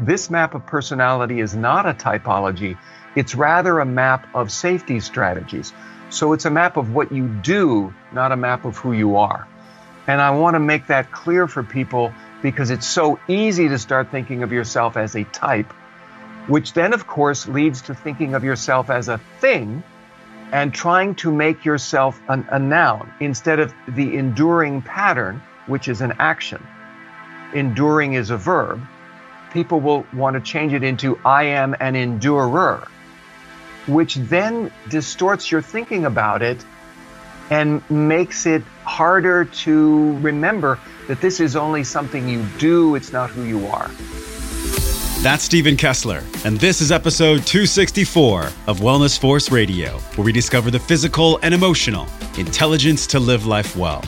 This map of personality is not a typology, it's rather a map of safety strategies. So it's a map of what you do, not a map of who you are. And I want to make that clear for people because it's so easy to start thinking of yourself as a type, which then, of course, leads to thinking of yourself as a thing and trying to make yourself an, a noun instead of the enduring pattern, which is an action. Enduring is a verb. People will want to change it into I am an endurer, which then distorts your thinking about it and makes it harder to remember that this is only something you do, it's not who you are. That's Stephen Kessler, and this is episode 264 of Wellness Force Radio, where we discover the physical and emotional intelligence to live life well.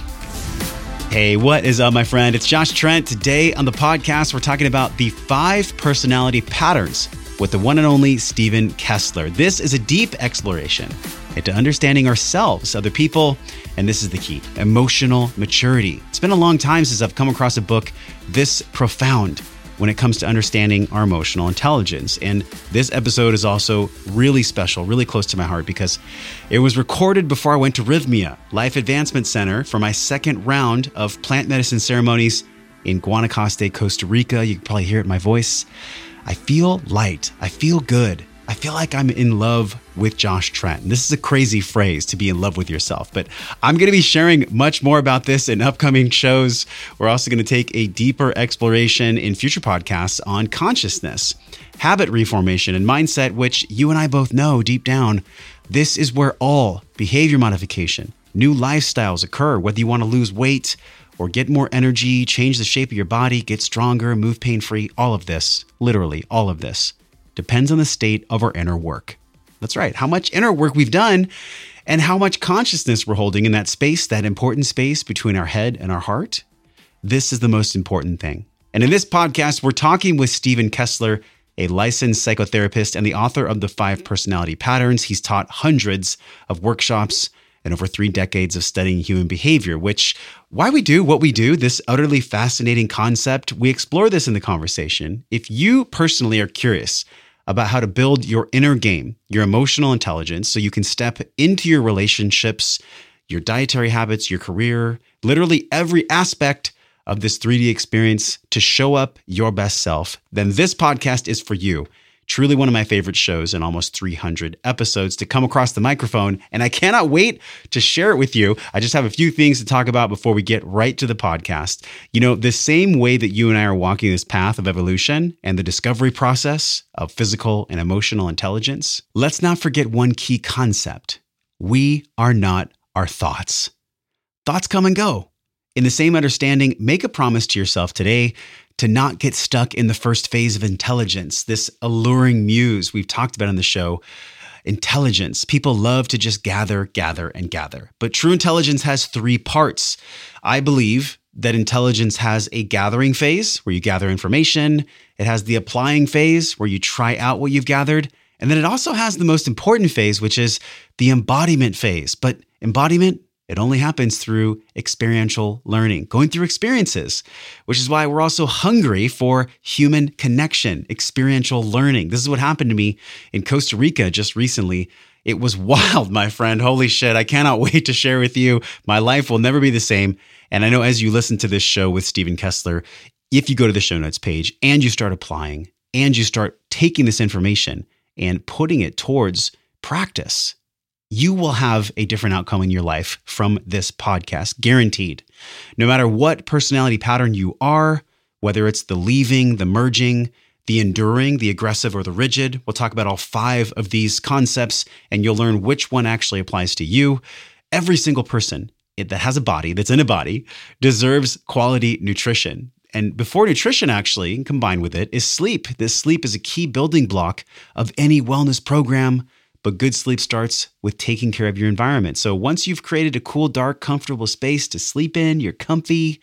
Hey, what is up, my friend? It's Josh Trent. Today on the podcast, we're talking about the five personality patterns with the one and only Stephen Kessler. This is a deep exploration into understanding ourselves, other people, and this is the key emotional maturity. It's been a long time since I've come across a book this profound when it comes to understanding our emotional intelligence. And this episode is also really special, really close to my heart because it was recorded before I went to Rythmia Life Advancement Center for my second round of plant medicine ceremonies in Guanacaste, Costa Rica. You can probably hear it in my voice. I feel light. I feel good. I feel like I'm in love with Josh Trent. This is a crazy phrase to be in love with yourself, but I'm going to be sharing much more about this in upcoming shows. We're also going to take a deeper exploration in future podcasts on consciousness, habit reformation, and mindset, which you and I both know deep down, this is where all behavior modification, new lifestyles occur, whether you want to lose weight or get more energy, change the shape of your body, get stronger, move pain free, all of this, literally all of this depends on the state of our inner work. That's right, how much inner work we've done and how much consciousness we're holding in that space, that important space between our head and our heart. This is the most important thing. And in this podcast, we're talking with Stephen Kessler, a licensed psychotherapist and the author of The Five Personality Patterns. He's taught hundreds of workshops and over three decades of studying human behavior, which, why we do what we do, this utterly fascinating concept, we explore this in the conversation. If you personally are curious about how to build your inner game, your emotional intelligence, so you can step into your relationships, your dietary habits, your career, literally every aspect of this 3D experience to show up your best self, then this podcast is for you. Truly one of my favorite shows in almost 300 episodes to come across the microphone. And I cannot wait to share it with you. I just have a few things to talk about before we get right to the podcast. You know, the same way that you and I are walking this path of evolution and the discovery process of physical and emotional intelligence, let's not forget one key concept we are not our thoughts. Thoughts come and go. In the same understanding, make a promise to yourself today to not get stuck in the first phase of intelligence, this alluring muse we've talked about on the show. Intelligence. People love to just gather, gather, and gather. But true intelligence has three parts. I believe that intelligence has a gathering phase where you gather information, it has the applying phase where you try out what you've gathered, and then it also has the most important phase, which is the embodiment phase. But embodiment it only happens through experiential learning, going through experiences, which is why we're also hungry for human connection, experiential learning. This is what happened to me in Costa Rica just recently. It was wild, my friend. Holy shit. I cannot wait to share with you. My life will never be the same. And I know as you listen to this show with Stephen Kessler, if you go to the show notes page and you start applying and you start taking this information and putting it towards practice, you will have a different outcome in your life from this podcast, guaranteed. No matter what personality pattern you are, whether it's the leaving, the merging, the enduring, the aggressive, or the rigid, we'll talk about all five of these concepts and you'll learn which one actually applies to you. Every single person that has a body, that's in a body, deserves quality nutrition. And before nutrition, actually, combined with it, is sleep. This sleep is a key building block of any wellness program but good sleep starts with taking care of your environment. So once you've created a cool, dark, comfortable space to sleep in, you're comfy,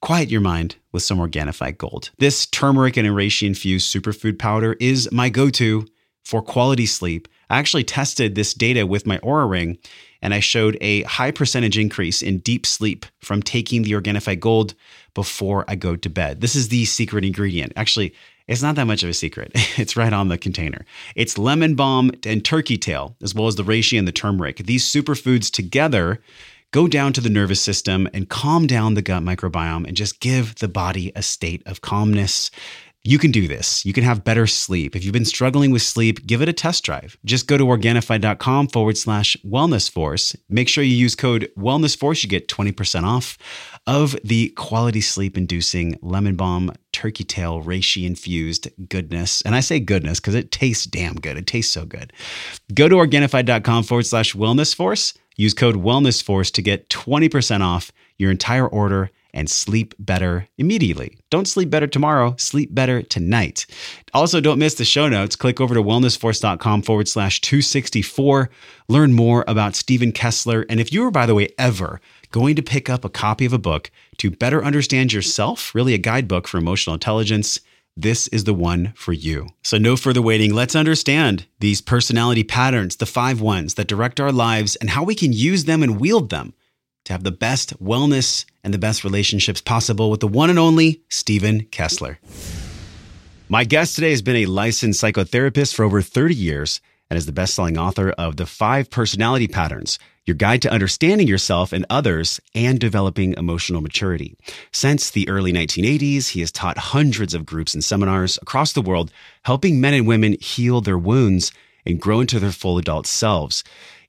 quiet your mind with some Organifi Gold. This turmeric and reishi infused superfood powder is my go to for quality sleep. I actually tested this data with my Oura Ring and I showed a high percentage increase in deep sleep from taking the Organifi Gold before I go to bed. This is the secret ingredient. Actually, it's not that much of a secret. It's right on the container. It's lemon balm and turkey tail, as well as the reishi and the turmeric. These superfoods together go down to the nervous system and calm down the gut microbiome and just give the body a state of calmness. You can do this. You can have better sleep. If you've been struggling with sleep, give it a test drive. Just go to Organifi.com forward slash wellness force. Make sure you use code wellness force. You get 20% off of the quality sleep inducing lemon balm turkey tail reishi infused goodness. And I say goodness because it tastes damn good. It tastes so good. Go to Organifi.com forward slash wellness force. Use code wellness force to get 20% off your entire order and sleep better immediately. Don't sleep better tomorrow, sleep better tonight. Also, don't miss the show notes. Click over to wellnessforce.com forward slash 264. Learn more about Stephen Kessler. And if you are, by the way, ever going to pick up a copy of a book to better understand yourself, really a guidebook for emotional intelligence, this is the one for you. So, no further waiting. Let's understand these personality patterns, the five ones that direct our lives, and how we can use them and wield them to have the best wellness and the best relationships possible with the one and only Stephen Kessler. My guest today has been a licensed psychotherapist for over 30 years and is the best selling author of The Five Personality Patterns Your Guide to Understanding Yourself and Others and Developing Emotional Maturity. Since the early 1980s, he has taught hundreds of groups and seminars across the world, helping men and women heal their wounds and grow into their full adult selves.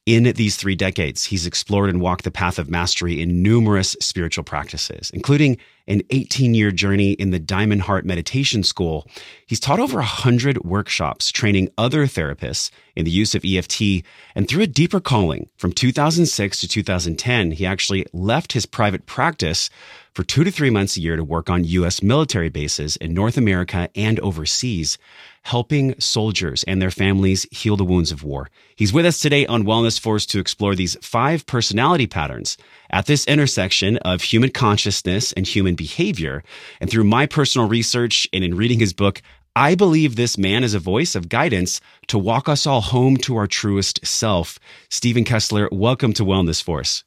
In these three decades, he's explored and walked the path of mastery in numerous spiritual practices, including an 18 year journey in the Diamond Heart Meditation School. He's taught over 100 workshops training other therapists in the use of EFT. And through a deeper calling from 2006 to 2010, he actually left his private practice for two to three months a year to work on U.S. military bases in North America and overseas helping soldiers and their families heal the wounds of war. He's with us today on Wellness Force to explore these five personality patterns at this intersection of human consciousness and human behavior. And through my personal research and in reading his book, I believe this man is a voice of guidance to walk us all home to our truest self. Stephen Kessler, welcome to Wellness Force.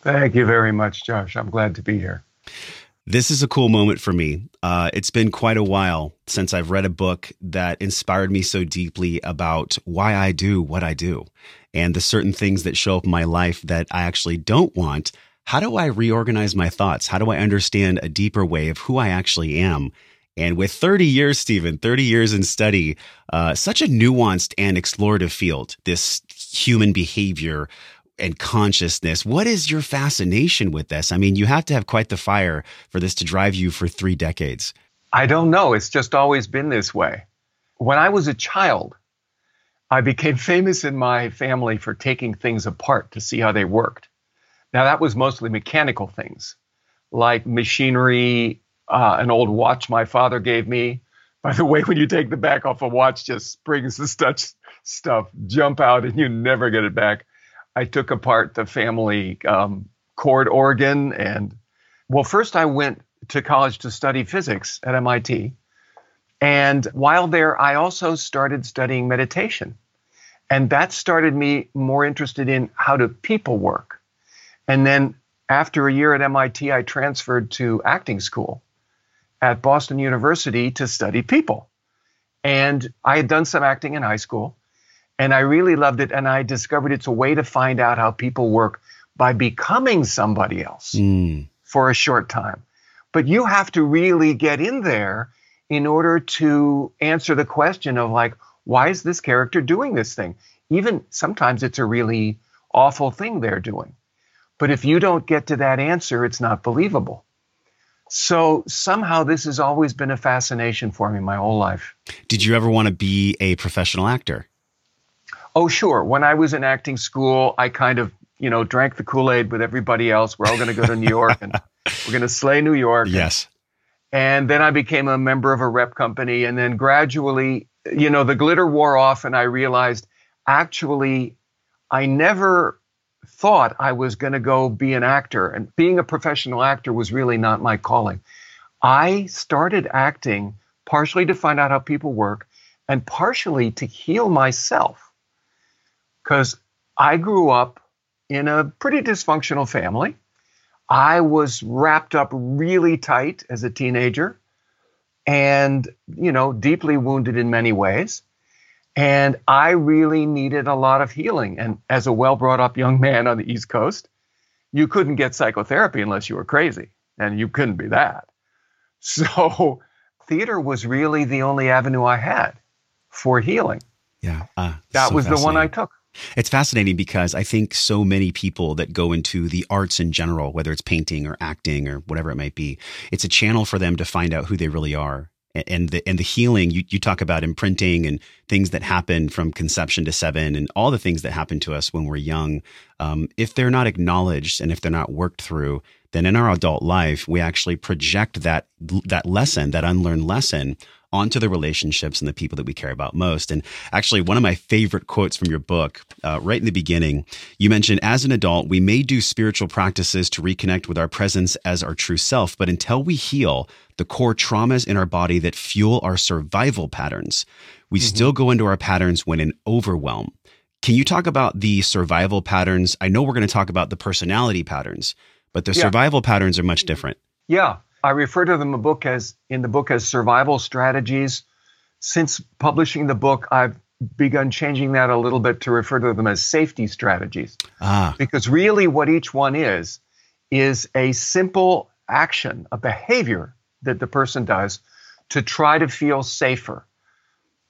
Thank you very much, Josh. I'm glad to be here. This is a cool moment for me. Uh, it's been quite a while since I've read a book that inspired me so deeply about why I do what I do and the certain things that show up in my life that I actually don't want. How do I reorganize my thoughts? How do I understand a deeper way of who I actually am? And with 30 years, Stephen, 30 years in study, uh, such a nuanced and explorative field, this human behavior, and consciousness. What is your fascination with this? I mean, you have to have quite the fire for this to drive you for three decades. I don't know. It's just always been this way. When I was a child, I became famous in my family for taking things apart to see how they worked. Now, that was mostly mechanical things like machinery, uh, an old watch my father gave me. By the way, when you take the back off a watch, just springs such stuff jump out and you never get it back. I took apart the family um, chord organ. And well, first I went to college to study physics at MIT. And while there, I also started studying meditation. And that started me more interested in how do people work. And then after a year at MIT, I transferred to acting school at Boston University to study people. And I had done some acting in high school. And I really loved it. And I discovered it's a way to find out how people work by becoming somebody else mm. for a short time. But you have to really get in there in order to answer the question of, like, why is this character doing this thing? Even sometimes it's a really awful thing they're doing. But if you don't get to that answer, it's not believable. So somehow this has always been a fascination for me my whole life. Did you ever want to be a professional actor? Oh, sure. When I was in acting school, I kind of, you know, drank the Kool Aid with everybody else. We're all going to go to New York and we're going to slay New York. Yes. And then I became a member of a rep company. And then gradually, you know, the glitter wore off and I realized actually I never thought I was going to go be an actor. And being a professional actor was really not my calling. I started acting partially to find out how people work and partially to heal myself because I grew up in a pretty dysfunctional family. I was wrapped up really tight as a teenager and, you know, deeply wounded in many ways. And I really needed a lot of healing. And as a well brought up young man on the East Coast, you couldn't get psychotherapy unless you were crazy, and you couldn't be that. So, theater was really the only avenue I had for healing. Yeah. Uh, that so was the one I took. It's fascinating because I think so many people that go into the arts in general, whether it's painting or acting or whatever it might be, it's a channel for them to find out who they really are. And the and the healing you, you talk about imprinting and things that happen from conception to seven and all the things that happen to us when we're young. Um, if they're not acknowledged and if they're not worked through, then in our adult life we actually project that that lesson, that unlearned lesson onto the relationships and the people that we care about most. And actually, one of my favorite quotes from your book, uh, right in the beginning, you mentioned as an adult, we may do spiritual practices to reconnect with our presence as our true self, but until we heal the core traumas in our body that fuel our survival patterns, we mm-hmm. still go into our patterns when in overwhelm. Can you talk about the survival patterns? I know we're going to talk about the personality patterns, but the yeah. survival patterns are much different. Yeah. I refer to them in the book as in the book as survival strategies. Since publishing the book, I've begun changing that a little bit to refer to them as safety strategies. Ah. Because really what each one is is a simple action, a behavior that the person does to try to feel safer.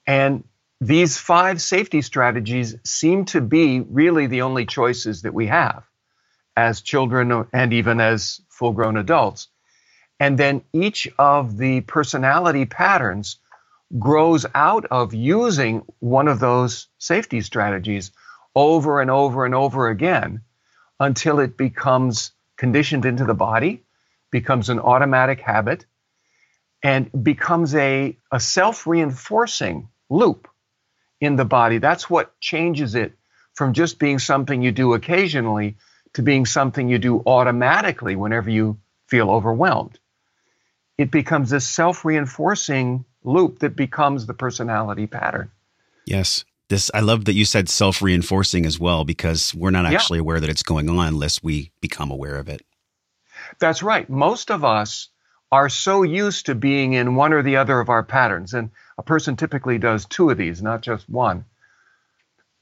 And these five safety strategies seem to be really the only choices that we have as children and even as full grown adults. And then each of the personality patterns grows out of using one of those safety strategies over and over and over again until it becomes conditioned into the body, becomes an automatic habit, and becomes a, a self reinforcing loop in the body. That's what changes it from just being something you do occasionally to being something you do automatically whenever you feel overwhelmed it becomes this self reinforcing loop that becomes the personality pattern. Yes. This I love that you said self reinforcing as well because we're not actually yeah. aware that it's going on unless we become aware of it. That's right. Most of us are so used to being in one or the other of our patterns, and a person typically does two of these, not just one.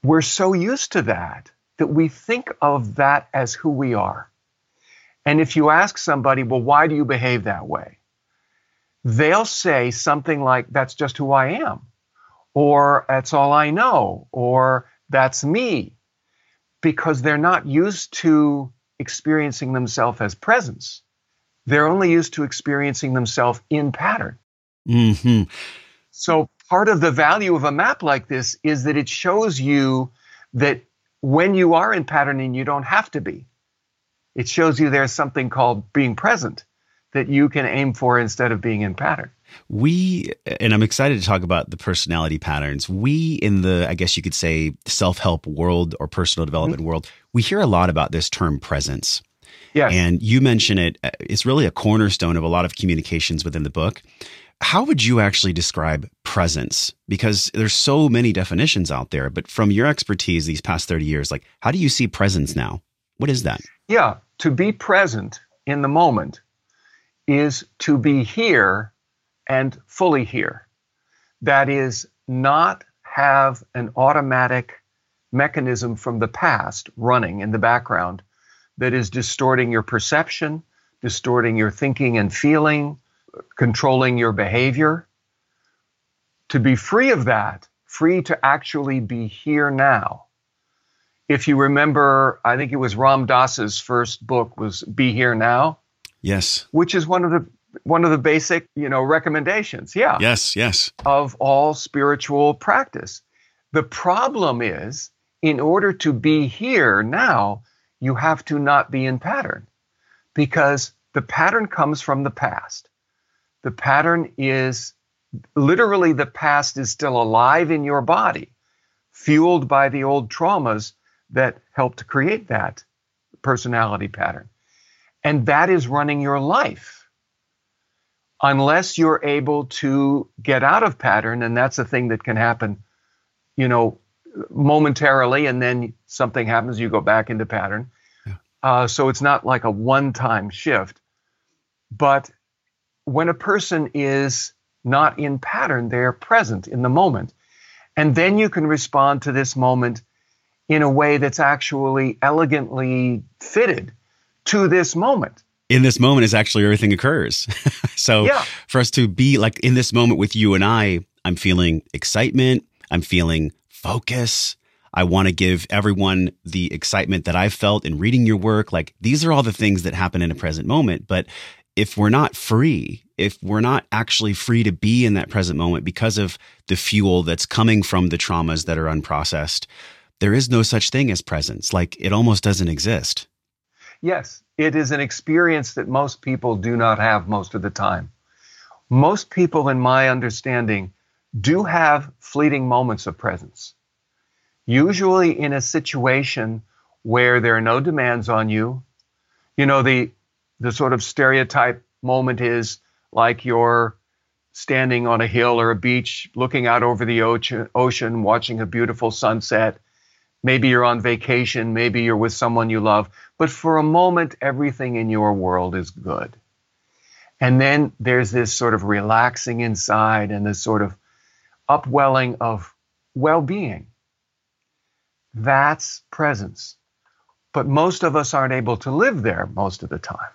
We're so used to that that we think of that as who we are. And if you ask somebody, well, why do you behave that way? They'll say something like, That's just who I am, or That's all I know, or That's me, because they're not used to experiencing themselves as presence. They're only used to experiencing themselves in pattern. Mm-hmm. So, part of the value of a map like this is that it shows you that when you are in patterning, you don't have to be. It shows you there's something called being present that you can aim for instead of being in pattern. We, and I'm excited to talk about the personality patterns. We, in the, I guess you could say, self help world or personal development mm-hmm. world, we hear a lot about this term presence. Yeah. And you mention it, uh, it's really a cornerstone of a lot of communications within the book. How would you actually describe presence? Because there's so many definitions out there, but from your expertise these past 30 years, like how do you see presence now? What is that? Yeah, to be present in the moment is to be here and fully here. That is, not have an automatic mechanism from the past running in the background that is distorting your perception, distorting your thinking and feeling, controlling your behavior. To be free of that, free to actually be here now. If you remember, I think it was Ram Dass's first book was Be Here Now. Yes. Which is one of the one of the basic, you know, recommendations. Yeah. Yes, yes. Of all spiritual practice. The problem is in order to be here now, you have to not be in pattern because the pattern comes from the past. The pattern is literally the past is still alive in your body, fueled by the old traumas that helped to create that personality pattern. And that is running your life. Unless you're able to get out of pattern, and that's a thing that can happen, you know, momentarily, and then something happens, you go back into pattern. Yeah. Uh, so it's not like a one time shift. But when a person is not in pattern, they're present in the moment. And then you can respond to this moment in a way that's actually elegantly fitted to this moment. In this moment is actually everything occurs. so yeah. for us to be like in this moment with you and I, I'm feeling excitement. I'm feeling focus. I want to give everyone the excitement that I've felt in reading your work. Like these are all the things that happen in a present moment. But if we're not free, if we're not actually free to be in that present moment because of the fuel that's coming from the traumas that are unprocessed, there is no such thing as presence. Like it almost doesn't exist. Yes, it is an experience that most people do not have most of the time. Most people, in my understanding, do have fleeting moments of presence. Usually in a situation where there are no demands on you. You know, the the sort of stereotype moment is like you're standing on a hill or a beach looking out over the ocean, ocean watching a beautiful sunset. Maybe you're on vacation, maybe you're with someone you love, but for a moment, everything in your world is good. And then there's this sort of relaxing inside and this sort of upwelling of well being. That's presence. But most of us aren't able to live there most of the time.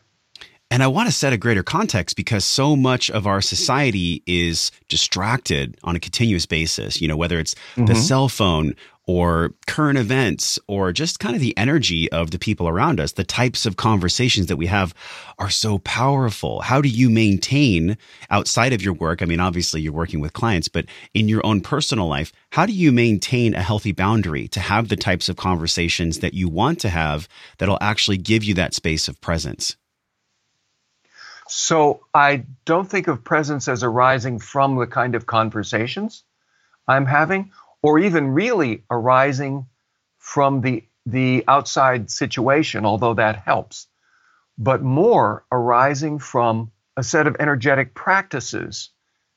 And I want to set a greater context because so much of our society is distracted on a continuous basis, you know, whether it's mm-hmm. the cell phone or current events or just kind of the energy of the people around us. The types of conversations that we have are so powerful. How do you maintain outside of your work? I mean, obviously you're working with clients, but in your own personal life, how do you maintain a healthy boundary to have the types of conversations that you want to have that'll actually give you that space of presence? So I don't think of presence as arising from the kind of conversations I'm having, or even really arising from the the outside situation, although that helps, but more arising from a set of energetic practices,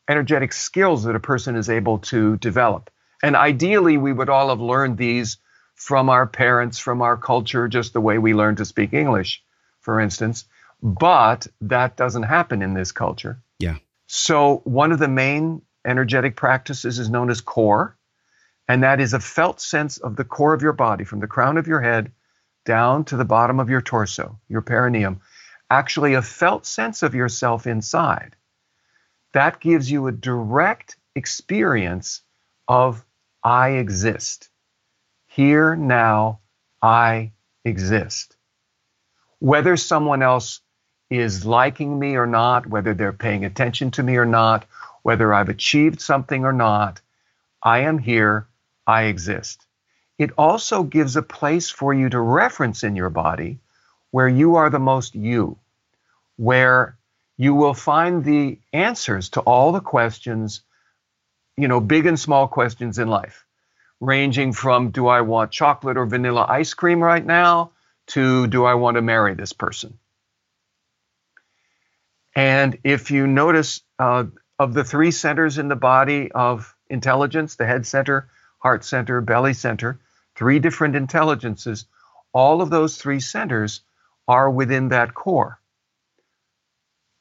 energetic skills that a person is able to develop. And ideally, we would all have learned these from our parents, from our culture, just the way we learn to speak English, for instance. But that doesn't happen in this culture. Yeah. So one of the main energetic practices is known as core, and that is a felt sense of the core of your body, from the crown of your head down to the bottom of your torso, your perineum. Actually, a felt sense of yourself inside. That gives you a direct experience of I exist. Here, now, I exist. Whether someone else is liking me or not, whether they're paying attention to me or not, whether I've achieved something or not, I am here, I exist. It also gives a place for you to reference in your body where you are the most you, where you will find the answers to all the questions, you know, big and small questions in life, ranging from do I want chocolate or vanilla ice cream right now to do I want to marry this person? And if you notice, uh, of the three centers in the body of intelligence the head center, heart center, belly center three different intelligences all of those three centers are within that core.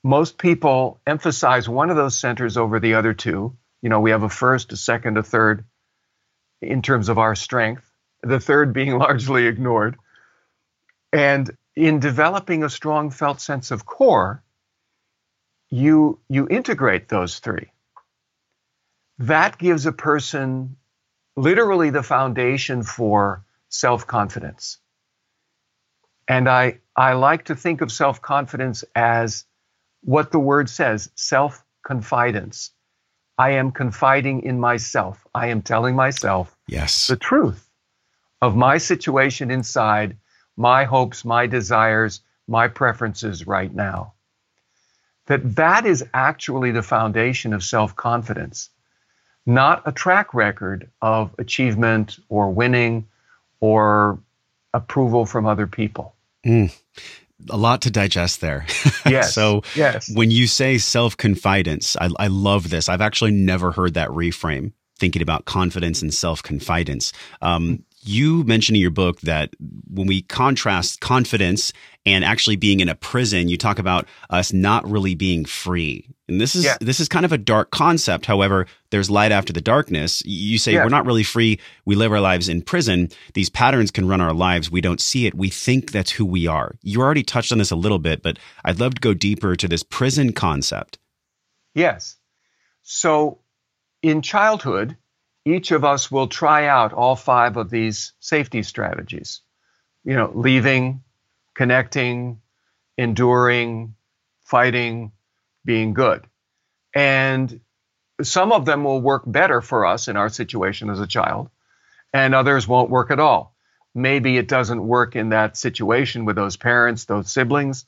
Most people emphasize one of those centers over the other two. You know, we have a first, a second, a third in terms of our strength, the third being largely ignored. And in developing a strong felt sense of core, you you integrate those three that gives a person literally the foundation for self-confidence. And i i like to think of self-confidence as what the word says self-confidence. I am confiding in myself. I am telling myself yes. the truth of my situation inside my hopes my desires my preferences right now. That that is actually the foundation of self-confidence not a track record of achievement or winning or approval from other people mm. a lot to digest there yes so yes when you say self-confidence I, I love this i've actually never heard that reframe thinking about confidence and self confidence. Um, you mentioned in your book that when we contrast confidence and actually being in a prison, you talk about us not really being free. And this is yeah. this is kind of a dark concept. However, there's light after the darkness. You say yeah. we're not really free. We live our lives in prison. These patterns can run our lives. We don't see it. We think that's who we are. You already touched on this a little bit, but I'd love to go deeper to this prison concept. Yes. So in childhood, each of us will try out all five of these safety strategies. You know, leaving, connecting, enduring, fighting, being good. And some of them will work better for us in our situation as a child, and others won't work at all. Maybe it doesn't work in that situation with those parents, those siblings.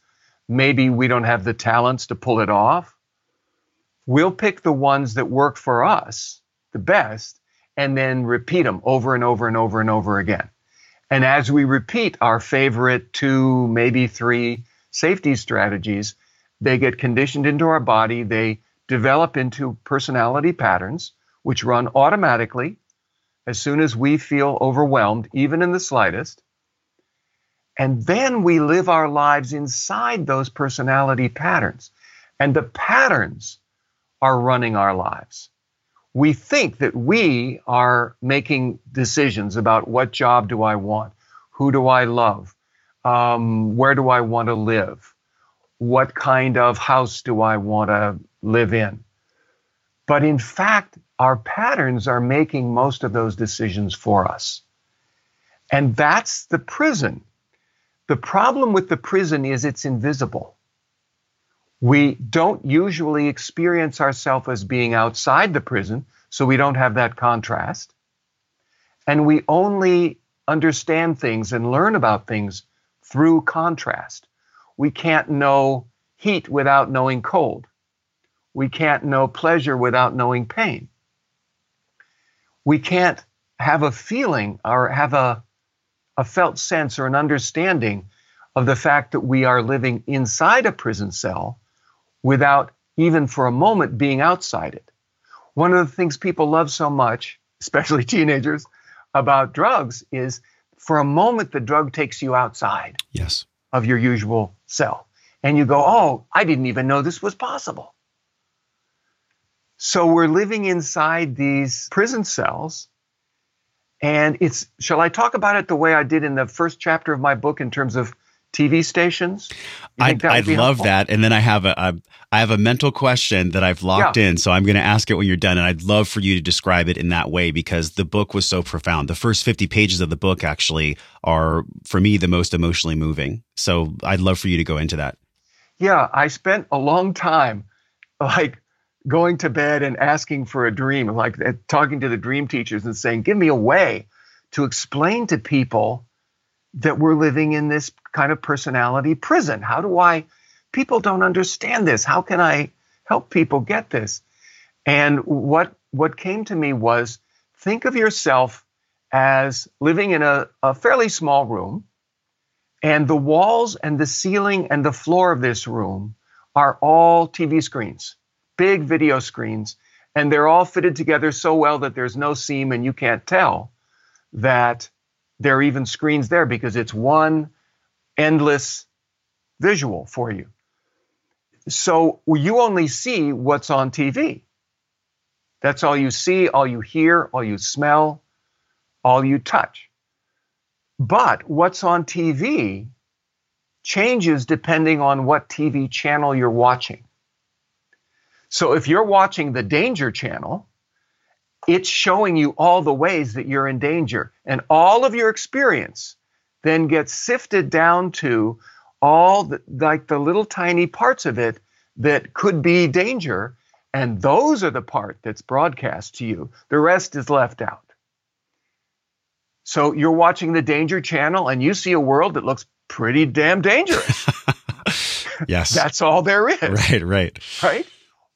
Maybe we don't have the talents to pull it off. We'll pick the ones that work for us the best and then repeat them over and over and over and over again. And as we repeat our favorite two, maybe three safety strategies, they get conditioned into our body. They develop into personality patterns, which run automatically as soon as we feel overwhelmed, even in the slightest. And then we live our lives inside those personality patterns. And the patterns are running our lives we think that we are making decisions about what job do I want, who do I love, um, where do I want to live, what kind of house do I want to live in. But in fact, our patterns are making most of those decisions for us. And that's the prison. The problem with the prison is it's invisible. We don't usually experience ourselves as being outside the prison, so we don't have that contrast. And we only understand things and learn about things through contrast. We can't know heat without knowing cold. We can't know pleasure without knowing pain. We can't have a feeling or have a, a felt sense or an understanding of the fact that we are living inside a prison cell without even for a moment being outside it. One of the things people love so much, especially teenagers, about drugs is for a moment the drug takes you outside yes. Of your usual cell. And you go, oh, I didn't even know this was possible. So we're living inside these prison cells. And it's, shall I talk about it the way I did in the first chapter of my book in terms of TV stations? I'd, I'd love helpful? that. And then I have a, a I have a mental question that I've locked yeah. in, so I'm going to ask it when you're done, and I'd love for you to describe it in that way because the book was so profound. The first 50 pages of the book actually are, for me, the most emotionally moving. So I'd love for you to go into that. Yeah, I spent a long time, like going to bed and asking for a dream, like talking to the dream teachers and saying, "Give me a way to explain to people." That we're living in this kind of personality prison. How do I? People don't understand this. How can I help people get this? And what what came to me was think of yourself as living in a, a fairly small room, and the walls and the ceiling and the floor of this room are all TV screens, big video screens, and they're all fitted together so well that there's no seam and you can't tell that there are even screens there because it's one endless visual for you. So you only see what's on TV. That's all you see, all you hear, all you smell, all you touch. But what's on TV changes depending on what TV channel you're watching. So if you're watching the Danger Channel, it's showing you all the ways that you're in danger. And all of your experience then gets sifted down to all the, like the little tiny parts of it that could be danger. And those are the part that's broadcast to you. The rest is left out. So you're watching the Danger Channel and you see a world that looks pretty damn dangerous. yes. that's all there is. Right, right. Right?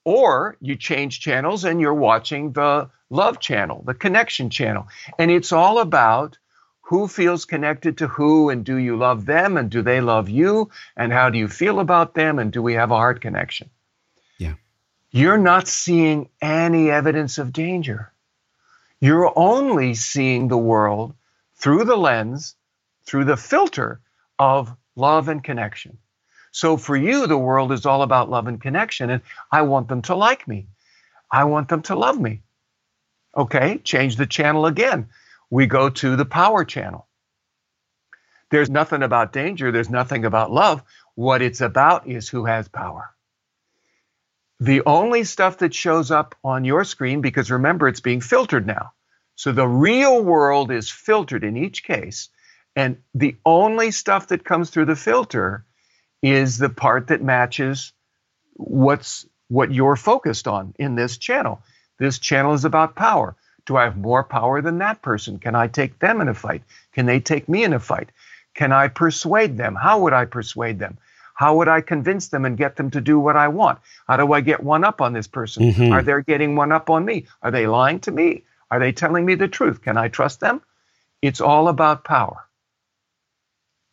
Or you change channels and you're watching the love channel, the connection channel. And it's all about who feels connected to who and do you love them and do they love you and how do you feel about them and do we have a heart connection? Yeah. You're not seeing any evidence of danger. You're only seeing the world through the lens, through the filter of love and connection. So for you, the world is all about love and connection, and I want them to like me. I want them to love me. Okay, change the channel again. We go to the power channel. There's nothing about danger, there's nothing about love. What it's about is who has power. The only stuff that shows up on your screen, because remember, it's being filtered now. So the real world is filtered in each case. And the only stuff that comes through the filter is the part that matches what's what you're focused on in this channel. This channel is about power. Do I have more power than that person? Can I take them in a fight? Can they take me in a fight? Can I persuade them? How would I persuade them? How would I convince them and get them to do what I want? How do I get one up on this person? Mm-hmm. Are they getting one up on me? Are they lying to me? Are they telling me the truth? Can I trust them? It's all about power.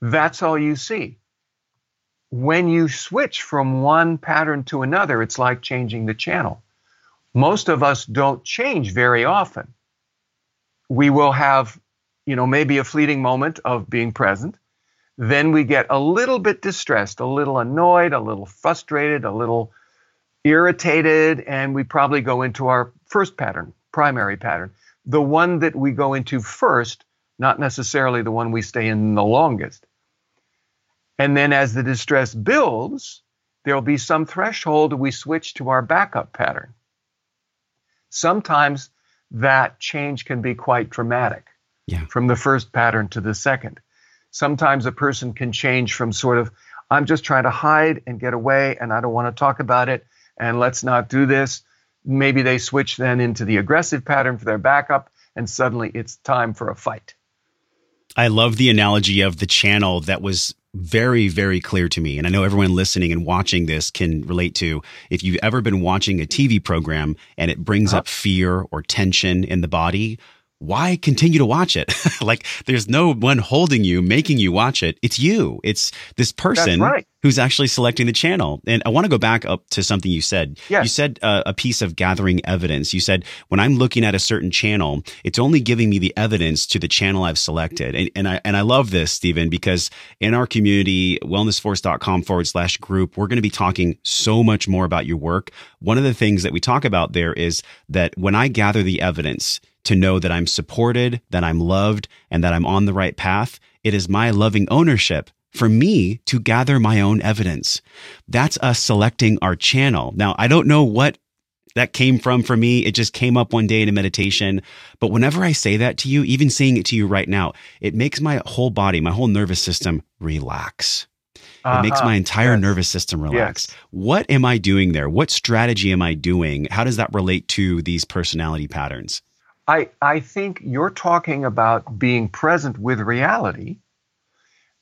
That's all you see. When you switch from one pattern to another, it's like changing the channel. Most of us don't change very often. We will have, you know, maybe a fleeting moment of being present then we get a little bit distressed, a little annoyed, a little frustrated, a little irritated, and we probably go into our first pattern, primary pattern, the one that we go into first, not necessarily the one we stay in the longest. And then as the distress builds, there'll be some threshold we switch to our backup pattern. Sometimes that change can be quite dramatic yeah. from the first pattern to the second sometimes a person can change from sort of, I'm just trying to hide and get away and I don't want to talk about it and let's not do this. Maybe they switch then into the aggressive pattern for their backup and suddenly it's time for a fight. I love the analogy of the channel that was very, very clear to me. And I know everyone listening and watching this can relate to if you've ever been watching a TV program and it brings uh-huh. up fear or tension in the body why continue to watch it? like there's no one holding you, making you watch it. It's you. It's this person right. who's actually selecting the channel. And I want to go back up to something you said. Yes. You said uh, a piece of gathering evidence. You said when I'm looking at a certain channel, it's only giving me the evidence to the channel I've selected. And, and I and I love this, Stephen, because in our community, wellnessforce.com forward slash group, we're going to be talking so much more about your work. One of the things that we talk about there is that when I gather the evidence, to know that I'm supported, that I'm loved, and that I'm on the right path. It is my loving ownership for me to gather my own evidence. That's us selecting our channel. Now, I don't know what that came from for me. It just came up one day in a meditation. But whenever I say that to you, even saying it to you right now, it makes my whole body, my whole nervous system relax. Uh-huh. It makes uh-huh. my entire yes. nervous system relax. Yes. What am I doing there? What strategy am I doing? How does that relate to these personality patterns? I, I think you're talking about being present with reality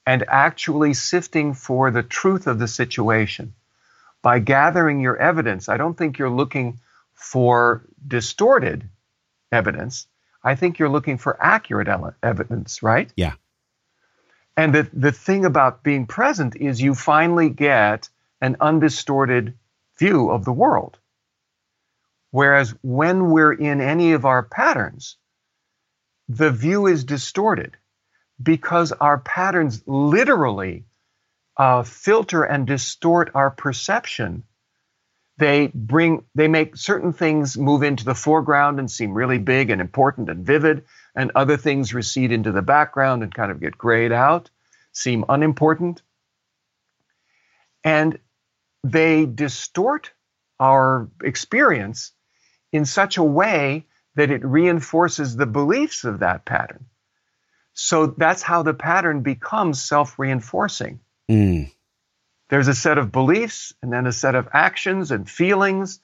and actually sifting for the truth of the situation. By gathering your evidence, I don't think you're looking for distorted evidence. I think you're looking for accurate evidence, right? Yeah. And the, the thing about being present is you finally get an undistorted view of the world. Whereas when we're in any of our patterns, the view is distorted because our patterns literally uh, filter and distort our perception. They bring, they make certain things move into the foreground and seem really big and important and vivid, and other things recede into the background and kind of get grayed out, seem unimportant. And they distort our experience in such a way that it reinforces the beliefs of that pattern. So that's how the pattern becomes self reinforcing. Mm. There's a set of beliefs and then a set of actions and feelings,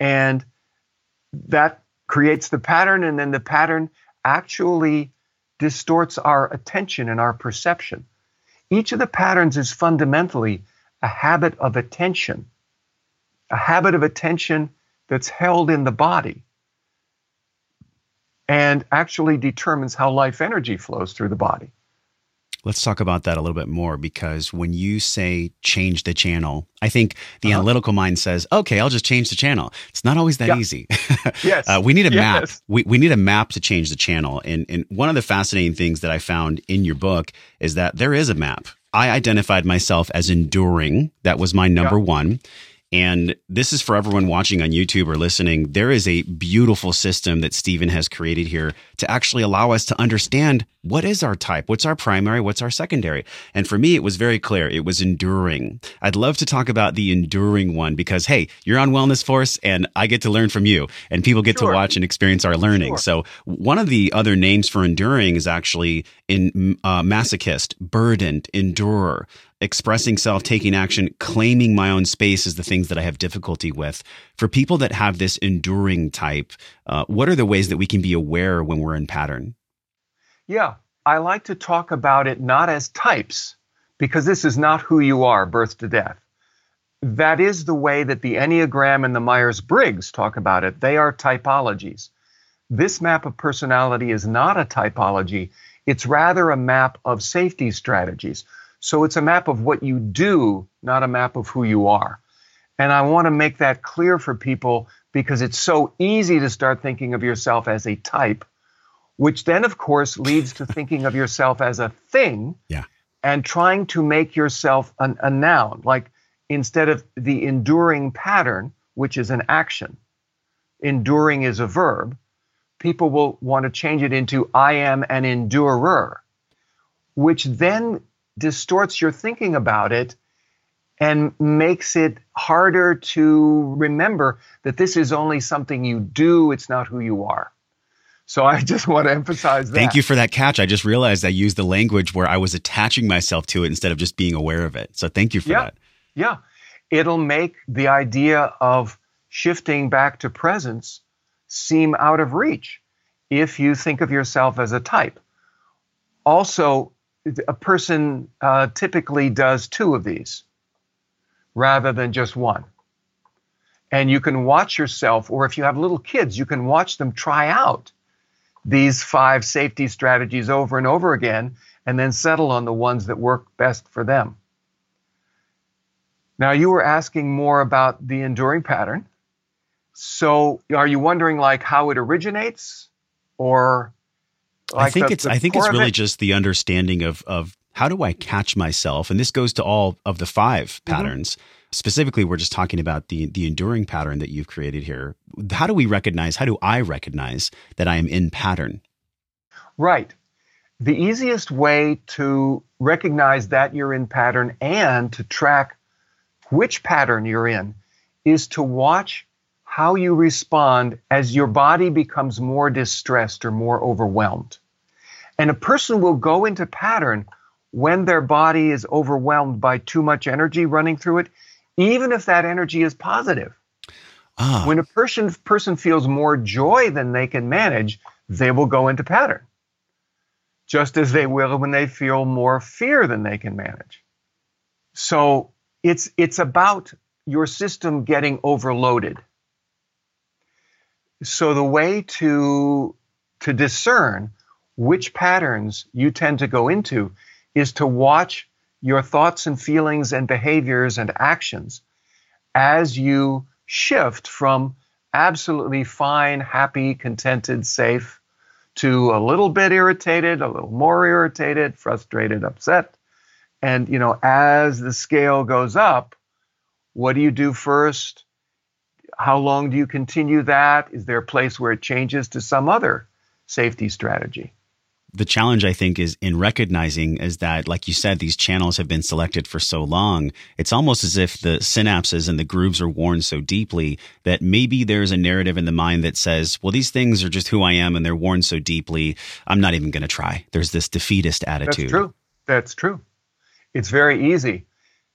and that creates the pattern, and then the pattern actually distorts our attention and our perception. Each of the patterns is fundamentally a habit of attention, a habit of attention that's held in the body and actually determines how life energy flows through the body. Let's talk about that a little bit more because when you say change the channel, I think the Uh-huh. analytical mind says, okay, I'll just change the channel. It's not always that Yeah. easy. Yes. Uh, we need a map. We, we need a map to change the channel. And, and one of the fascinating things that I found in your book is that there is a map. I identified myself as enduring. That was my number one. And this is for everyone watching on YouTube or listening. There is a beautiful system that Stephen has created here to actually allow us to understand what is our type, what's our primary, what's our secondary. And for me, it was very clear. It was enduring. I'd love to talk about the enduring one because, hey, you're on Wellness Force and I get to learn from you and people get Sure. to watch and experience our learning. Sure. So one of the other names for enduring is actually in uh, masochist, burdened, endurer expressing self, taking action, claiming my own space is the things that I have difficulty with. For people that have this enduring type, uh, what are the ways that we can be aware when we're in pattern? Yeah, I like to talk about it not as types, because this is not who you are, birth to death. That is the way that the Enneagram and the Myers Briggs talk about it. They are typologies. This map of personality is not a typology, it's rather a map of safety strategies. So it's a map of what you do, not a map of who you are. And I want to make that clear for people because it's so easy to start thinking of yourself as a type which then, of course, leads to thinking of yourself as a thing Yeah. and trying to make yourself an, a noun. Like instead of the enduring pattern, which is an action, enduring is a verb, people will want to change it into I am an endurer, which then distorts your thinking about it and makes it harder to remember that this is only something you do, it's not who you are. So I just want to emphasize that. Thank you for that catch. I just realized I used the language where I was attaching myself to it instead of just being aware of it. So thank you for Yeah. that. Yeah. It'll make the idea of shifting back to presence seem out of reach if you think of yourself as a type. Also, a person uh, typically does two of these rather than just one. And you can watch yourself, or if you have little kids, you can watch them try out these five safety strategies over and over again and then settle on the ones that work best for them. Now, you were asking more about the enduring pattern. So, are you wondering like how it originates, or I think the- it's the I think it's really it? just the understanding of of how do I catch myself, and this goes to all of the 5 Mm-hmm. patterns. Specifically, we're just talking about the the enduring pattern that you've created here. How do we recognize? How do I recognize that I am in pattern? Right. The easiest way to recognize that you're in pattern and to track which pattern you're in is to watch how you respond as your body becomes more distressed or more overwhelmed. And a person will go into pattern when their body is overwhelmed by too much energy running through it, even if that energy is positive. Ah, When a person person feels more joy than they can manage, they will go into pattern. Just as they will when they feel more fear than they can manage. So it's it's about your system getting overloaded. So the way to to discern which patterns you tend to go into is to watch your thoughts and feelings and behaviors and actions as you shift from absolutely fine, happy, contented, safe to a little bit irritated, a little more irritated, frustrated, upset. And you know, as the scale goes up, what do you do first? How long do you continue that? Is there a place where it changes to some other safety strategy? the challenge I think is in recognizing is that, like you said, these channels have been selected for so long. It's almost as if the synapses and the grooves are worn so deeply that maybe there's a narrative in the mind that says, well, these things are just who I am and they're worn so deeply. I'm not even going to try. There's this defeatist attitude. That's true. That's true. It's very easy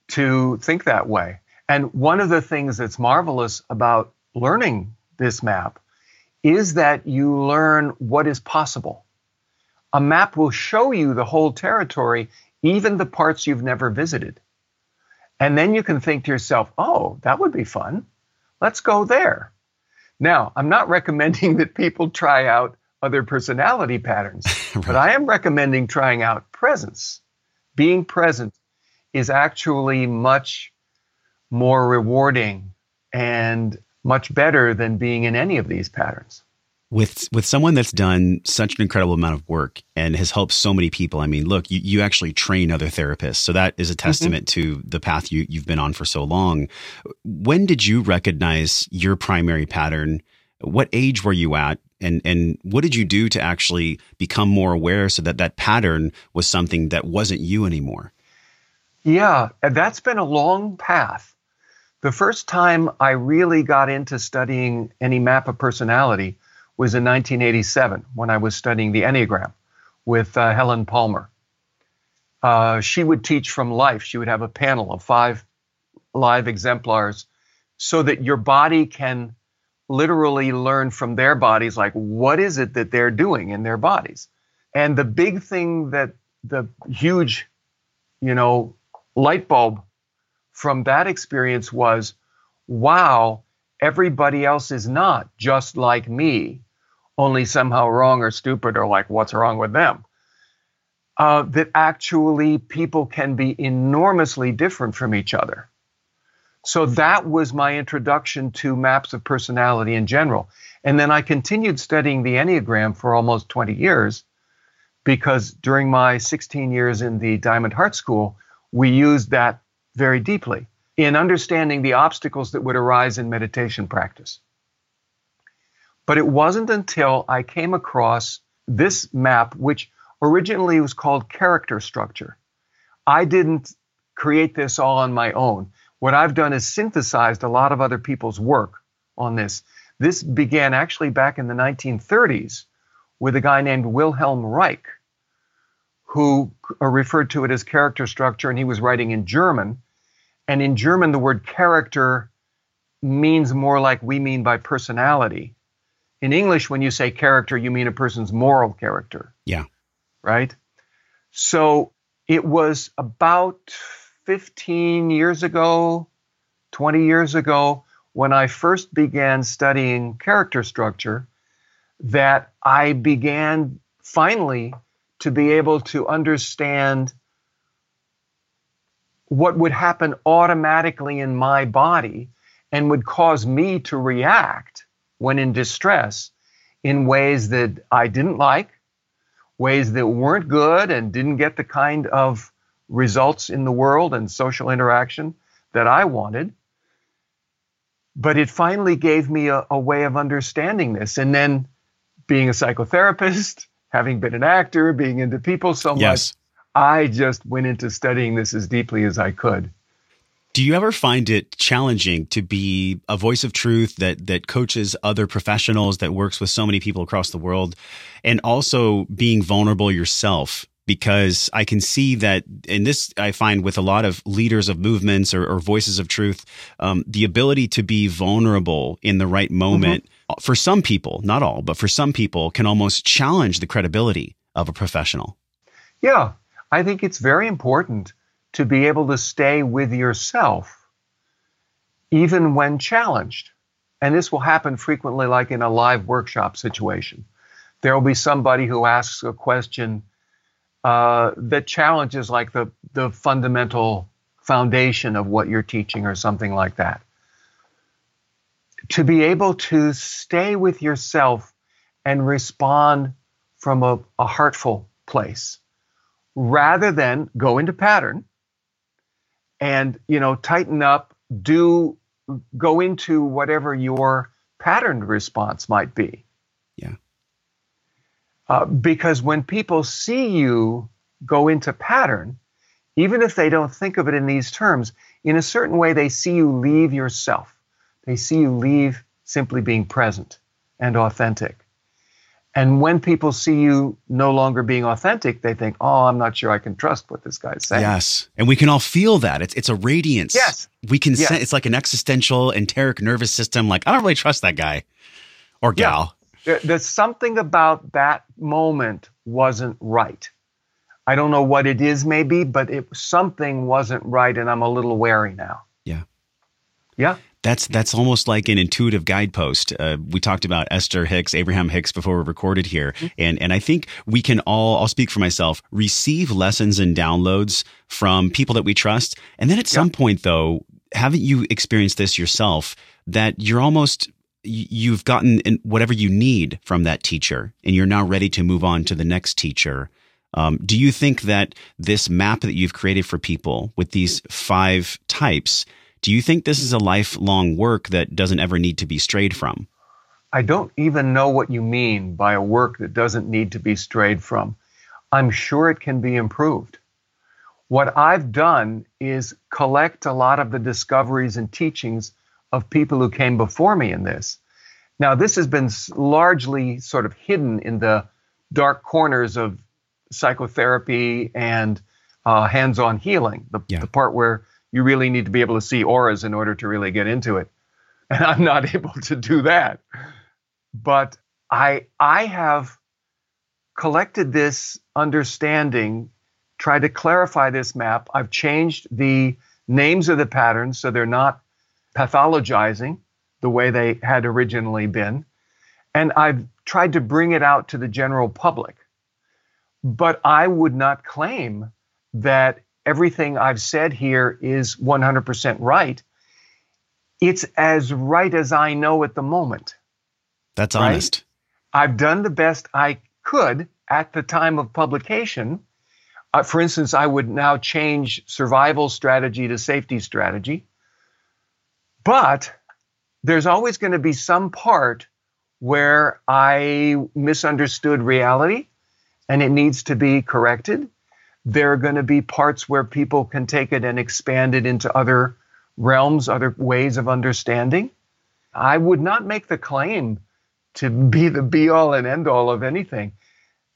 to think that way. And one of the things that's marvelous about learning this map is that you learn what is possible. A map will show you the whole territory, even the parts you've never visited. And then you can think to yourself, oh, that would be fun. Let's go there. Now, I'm not recommending that people try out other personality patterns, but I am recommending trying out presence being present is actually much more rewarding and much better than being in any of these patterns. With with someone that's done such an incredible amount of work and has helped so many people i mean look you, you actually train other therapists. So that is a mm-hmm. testament mm-hmm. to the path you, you've been on for so long. When did you recognize your primary pattern? What age were you at? And and what did you do to actually become more aware so that that pattern was something that wasn't you anymore? Yeah that's been a long path the first time i really got into studying any map of personality was in 1987 when I was studying the Enneagram with uh, Helen Palmer. Uh, she would teach from life. She would have a panel of five live exemplars so that your body can literally learn from their bodies, like what is it that they're doing in their bodies. And the big thing that the huge, you know, light bulb from that experience was wow, everybody else is not just like me only somehow wrong or stupid or like what's wrong with them. Uh, that actually people can be enormously different from each other. So that was my introduction to maps of personality in general. And then I continued studying the Enneagram for almost 20 years because during my 16 years in the Diamond Heart School, we used that very deeply in understanding the obstacles that would arise in meditation practice. But it wasn't until I came across this map, which originally was called character structure. I didn't create this all on my own. What I've done is synthesized a lot of other people's work on this. This began actually back in the 1930s with a guy named Wilhelm Reich, who referred to it as character structure, and he was writing in German. And in German, the word character means more like we mean by personality in English, when you say character, you mean a person's moral character. Yeah. Right? So it was about 15 years ago, 20 years ago, when I first began studying character structure, that I began finally to be able to understand what would happen automatically in my body and would cause me to react when in distress in ways that I didn't like, ways that weren't good and didn't get the kind of results in the world and social interaction that I wanted. But it finally gave me a, a way of understanding this. And then being a psychotherapist, having been an actor, being into people so yes. much, I just went into studying this as deeply as I could. Do you ever find it challenging to be a voice of truth that that coaches other professionals that works with so many people across the world and also being vulnerable yourself? Because I can see that, and this I find with a lot of leaders of movements or, or voices of truth, um, the ability to be vulnerable in the right moment mm-hmm. For some people, not all, but for some people, can almost challenge the credibility of a professional. Yeah, I think it's very important to be able to stay with yourself even when challenged. And this will happen frequently, like in a live workshop situation. There will be somebody who asks a question uh, that challenges, like the, the fundamental foundation of what you're teaching, or something like that. To be able to stay with yourself and respond from a, a heartful place rather than go into pattern and you know tighten up do go into whatever your patterned response might be. Yeah. Uh, because when people see you go into pattern even if they don't think of it in these terms in a certain way they see you leave yourself they see you leave simply being present and authentic and when people see you no longer being authentic, they think, "Oh, I'm not sure I can trust what this guy's saying." Yes, and we can all feel that. It's it's a radiance. Yes, we can. Yes. Sense, it's like an existential enteric nervous system. Like I don't really trust that guy or gal. Yeah. There's something about that moment wasn't right. I don't know what it is, maybe, but it something wasn't right, and I'm a little wary now. Yeah. Yeah. That's that's almost like an intuitive guidepost. Uh, we talked about Esther Hicks, Abraham Hicks before we recorded here, mm-hmm. and and I think we can all. I'll speak for myself. Receive lessons and downloads from people that we trust, and then at some point, though, haven't you experienced this yourself? That you're almost you've gotten whatever you need from that teacher, and you're now ready to move on to the next teacher. Um, do you think that this map that you've created for people with these five types? Do you think this is a lifelong work that doesn't ever need to be strayed from? I don't even know what you mean by a work that doesn't need to be strayed from. I'm sure it can be improved. What I've done is collect a lot of the discoveries and teachings of people who came before me in this. Now, this has been largely sort of hidden in the dark corners of psychotherapy and uh, hands on healing, the, yeah. the part where you really need to be able to see auras in order to really get into it. And I'm not able to do that. But I I have collected this understanding, tried to clarify this map. I've changed the names of the patterns so they're not pathologizing the way they had originally been. And I've tried to bring it out to the general public. But I would not claim that everything I've said here is 100% right. It's as right as I know at the moment. That's right? honest. I've done the best I could at the time of publication. Uh, for instance, I would now change survival strategy to safety strategy. But there's always going to be some part where I misunderstood reality and it needs to be corrected there are going to be parts where people can take it and expand it into other realms, other ways of understanding. I would not make the claim to be the be all and end all of anything.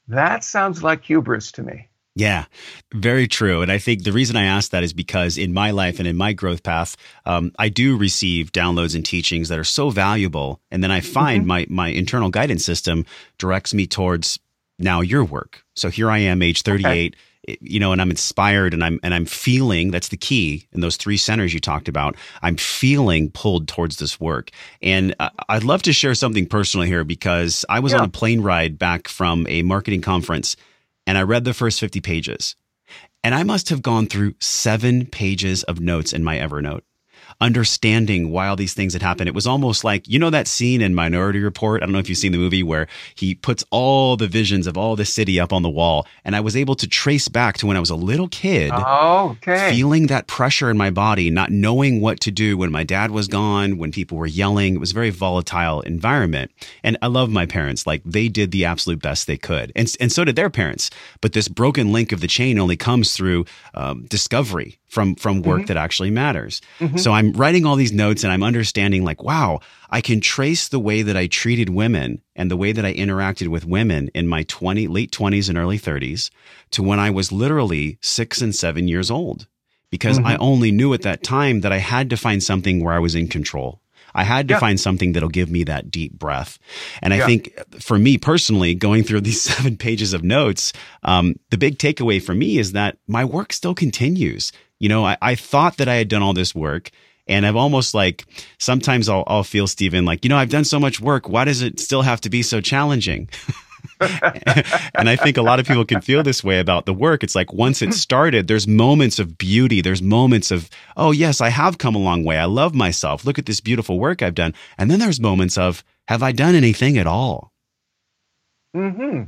That sounds like hubris to me. Yeah, very true. And I think the reason I ask that is because in my life and in my growth path, um, I do receive downloads and teachings that are so valuable. And then I find mm-hmm. my, my internal guidance system directs me towards now your work. So here I am, age 38. Okay you know, and I'm inspired and I'm and I'm feeling that's the key in those three centers you talked about. I'm feeling pulled towards this work, and I'd love to share something personal here because I was yeah. on a plane ride back from a marketing conference, and I read the first 50 pages, and I must have gone through seven pages of notes in my Evernote understanding why all these things had happened. It was almost like, you know, that scene in Minority Report. I don't know if you've seen the movie where he puts all the visions of all the city up on the wall. And I was able to trace back to when I was a little kid, oh, okay. feeling that pressure in my body, not knowing what to do when my dad was gone, when people were yelling. It was a very volatile environment. And I love my parents. Like they did the absolute best they could. And, and so did their parents. But this broken link of the chain only comes through um, discovery from from work mm-hmm. that actually matters. Mm-hmm. So I'm writing all these notes and I'm understanding like wow, I can trace the way that I treated women and the way that I interacted with women in my 20 late 20s and early 30s to when I was literally 6 and 7 years old because mm-hmm. I only knew at that time that I had to find something where I was in control. I had to yeah. find something that'll give me that deep breath. And I yeah. think for me personally, going through these seven pages of notes, um, the big takeaway for me is that my work still continues. You know, I, I thought that I had done all this work. And I've almost like sometimes I'll, I'll feel Steven like, you know, I've done so much work. Why does it still have to be so challenging? and I think a lot of people can feel this way about the work. It's like once it started, there's moments of beauty. There's moments of, oh, yes, I have come a long way. I love myself. Look at this beautiful work I've done. And then there's moments of, have I done anything at all? Hmm.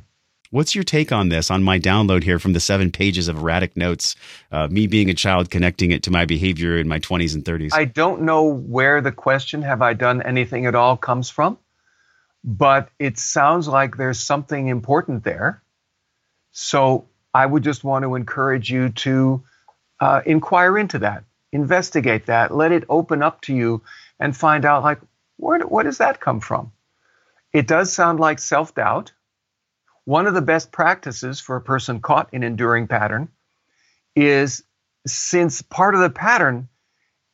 What's your take on this, on my download here from the seven pages of erratic notes, uh, me being a child connecting it to my behavior in my 20s and 30s? I don't know where the question, have I done anything at all, comes from, but it sounds like there's something important there. So I would just want to encourage you to uh, inquire into that, investigate that, let it open up to you and find out, like, where, where does that come from? It does sound like self doubt one of the best practices for a person caught in enduring pattern is since part of the pattern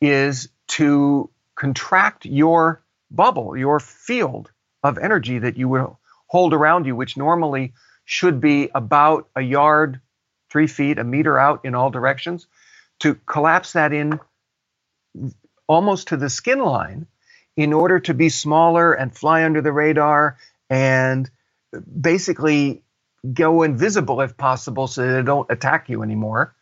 is to contract your bubble, your field of energy that you will hold around you, which normally should be about a yard, three feet, a meter out in all directions, to collapse that in almost to the skin line in order to be smaller and fly under the radar and basically go invisible if possible so they don't attack you anymore.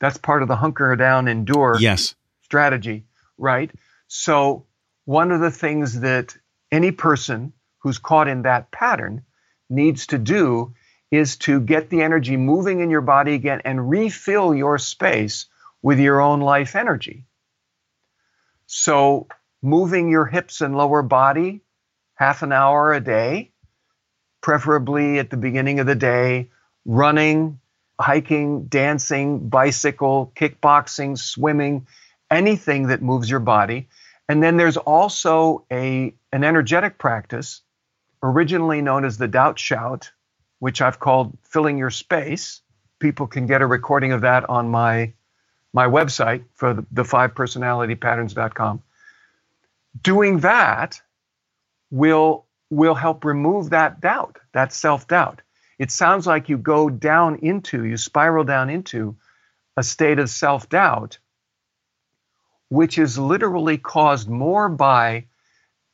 That's part of the hunker down endure yes. strategy, right? So, one of the things that any person who's caught in that pattern needs to do is to get the energy moving in your body again and refill your space with your own life energy. So, moving your hips and lower body half an hour a day, preferably at the beginning of the day, running, hiking, dancing, bicycle, kickboxing, swimming, anything that moves your body. And then there's also a an energetic practice originally known as the Doubt Shout, which I've called filling your space. People can get a recording of that on my my website for the, the five personality patterns.com. Doing that will will help remove that doubt, that self-doubt. It sounds like you go down into, you spiral down into a state of self-doubt which is literally caused more by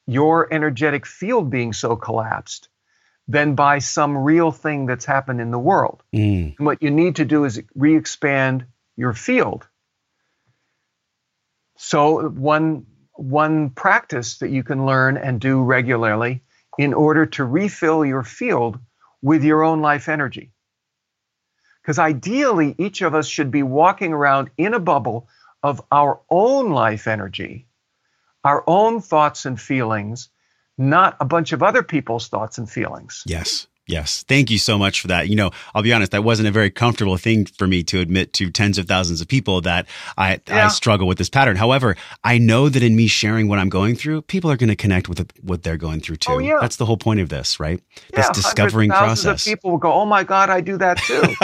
your energetic field being so collapsed than by some real thing that's happened in the world. Mm. And what you need to do is re expand your field. So, one, one practice that you can learn and do regularly in order to refill your field with your own life energy. Because ideally, each of us should be walking around in a bubble of our own life energy, our own thoughts and feelings, not a bunch of other people's thoughts and feelings. Yes. Yes. Thank you so much for that. You know, I'll be honest, that wasn't a very comfortable thing for me to admit to tens of thousands of people that I, yeah. I struggle with this pattern. However, I know that in me sharing what I'm going through, people are going to connect with what they're going through oh, too. Oh, yeah. That's the whole point of this, right? Yeah, this discovering process. Of people will go, "Oh my god, I do that too."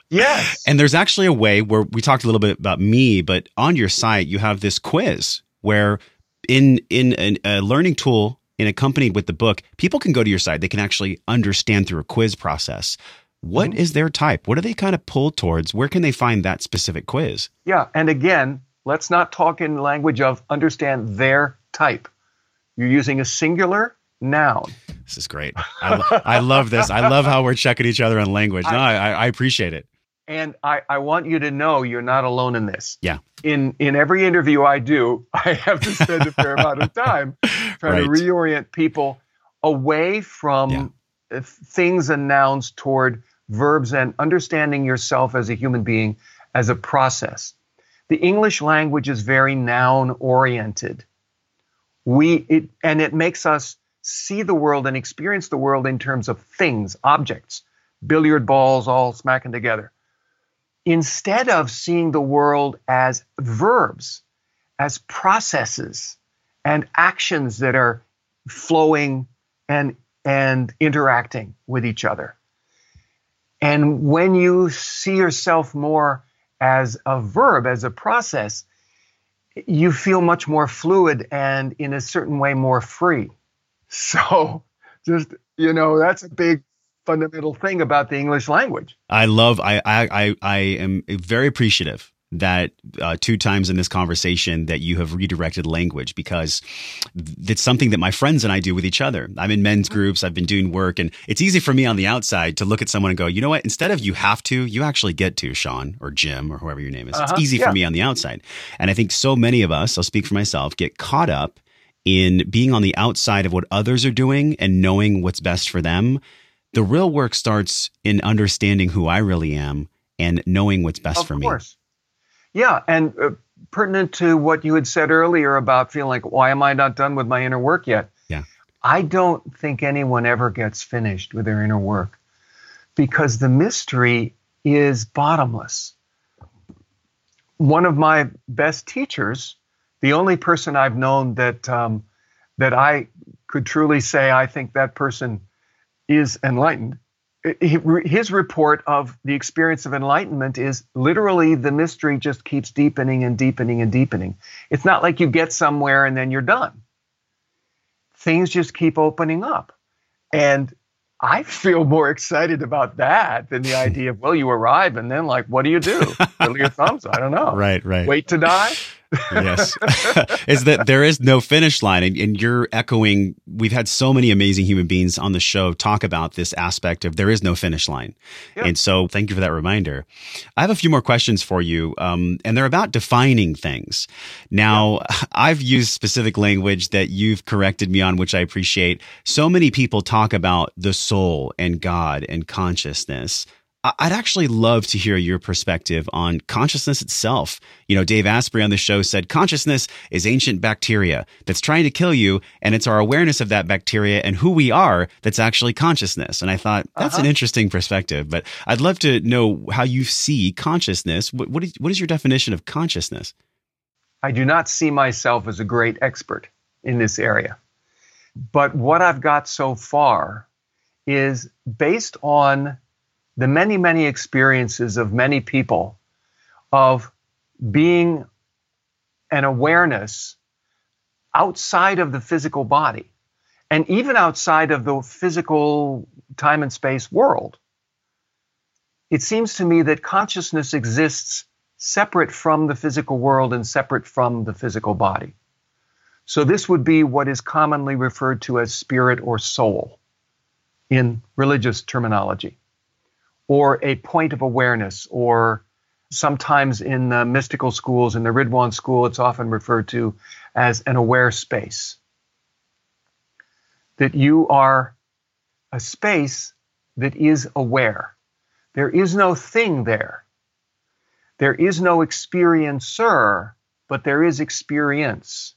yes. And there's actually a way where we talked a little bit about me, but on your site you have this quiz where in in a learning tool and accompanied with the book, people can go to your site. They can actually understand through a quiz process. What mm-hmm. is their type? What do they kind of pull towards? Where can they find that specific quiz? Yeah. And again, let's not talk in language of understand their type. You're using a singular noun. This is great. I, lo- I love this. I love how we're checking each other on language. No, I, I appreciate it. And I, I want you to know you're not alone in this. Yeah. In in every interview I do, I have to spend a fair amount of time trying right. to reorient people away from yeah. things and nouns toward verbs and understanding yourself as a human being as a process. The English language is very noun oriented. We it and it makes us see the world and experience the world in terms of things, objects, billiard balls all smacking together instead of seeing the world as verbs, as processes and actions that are flowing and, and interacting with each other. And when you see yourself more as a verb, as a process, you feel much more fluid and in a certain way more free. So just, you know, that's a big fundamental thing about the English language. I love. I I I am very appreciative that uh, two times in this conversation that you have redirected language because it's something that my friends and I do with each other. I'm in men's mm-hmm. groups, I've been doing work, and it's easy for me on the outside to look at someone and go, you know what? Instead of you have to, you actually get to, Sean or Jim or whoever your name is. Uh-huh. It's easy yeah. for me on the outside. And I think so many of us, I'll speak for myself, get caught up in being on the outside of what others are doing and knowing what's best for them the real work starts in understanding who I really am and knowing what's best of for course. me. Yeah, and uh, pertinent to what you had said earlier about feeling like, why am I not done with my inner work yet? Yeah. I don't think anyone ever gets finished with their inner work because the mystery is bottomless. One of my best teachers, the only person I've known that um, that I could truly say I think that person is enlightened. His report of the experience of enlightenment is literally the mystery just keeps deepening and deepening and deepening. It's not like you get somewhere and then you're done. Things just keep opening up. And I feel more excited about that than the idea of, well, you arrive and then, like, what do you do? Twiddle your thumbs? I don't know. Right, right. Wait to die? Yes. is that there is no finish line. And, and, you're echoing, we've had so many amazing human beings on the show talk about this aspect of there is no finish line. Yep. And so thank you for that reminder. I have a few more questions for you, um, and they're about defining things. Now, yep. I've used specific language that you've corrected me on, which I appreciate. So many people talk about the soul and God and consciousness. I'd actually love to hear your perspective on consciousness itself. You know, Dave Asprey on the show said consciousness is ancient bacteria that's trying to kill you, and it's our awareness of that bacteria and who we are that's actually consciousness. And I thought that's uh-huh. an interesting perspective, but I'd love to know how you see consciousness. What, what is, what is your definition of consciousness? I do not see myself as a great expert in this area. But what I've got so far is based on the many, many experiences of many people of being an awareness outside of the physical body and even outside of the physical time and space world. It seems to me that consciousness exists separate from the physical world and separate from the physical body. So, this would be what is commonly referred to as spirit or soul in religious terminology or a point of awareness, or sometimes in the mystical schools, in the Ridhwan school, it's often referred to as an aware space. That you are a space that is aware. There is no thing there. There is no experiencer, but there is experience.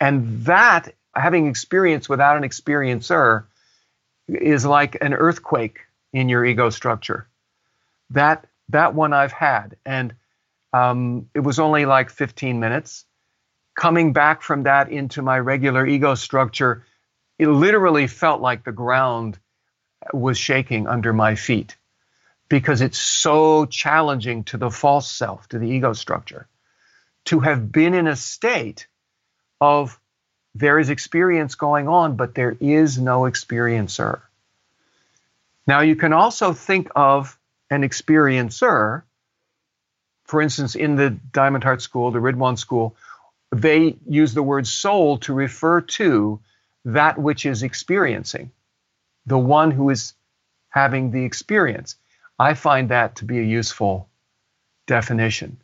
And that, having experience without an experiencer, is like an earthquake in your ego structure. That that one I've had, and um, it was only like 15 minutes. Coming back from that into my regular ego structure, it literally felt like the ground was shaking under my feet because it's so challenging to the false self, to the ego structure, to have been in a state of there is experience going on, but there is no experiencer. Now, you can also think of an experiencer. For instance, in the Diamond Heart School, the Ridhwan School, they use the word soul to refer to that which is experiencing, the one who is having the experience. I find that to be a useful definition.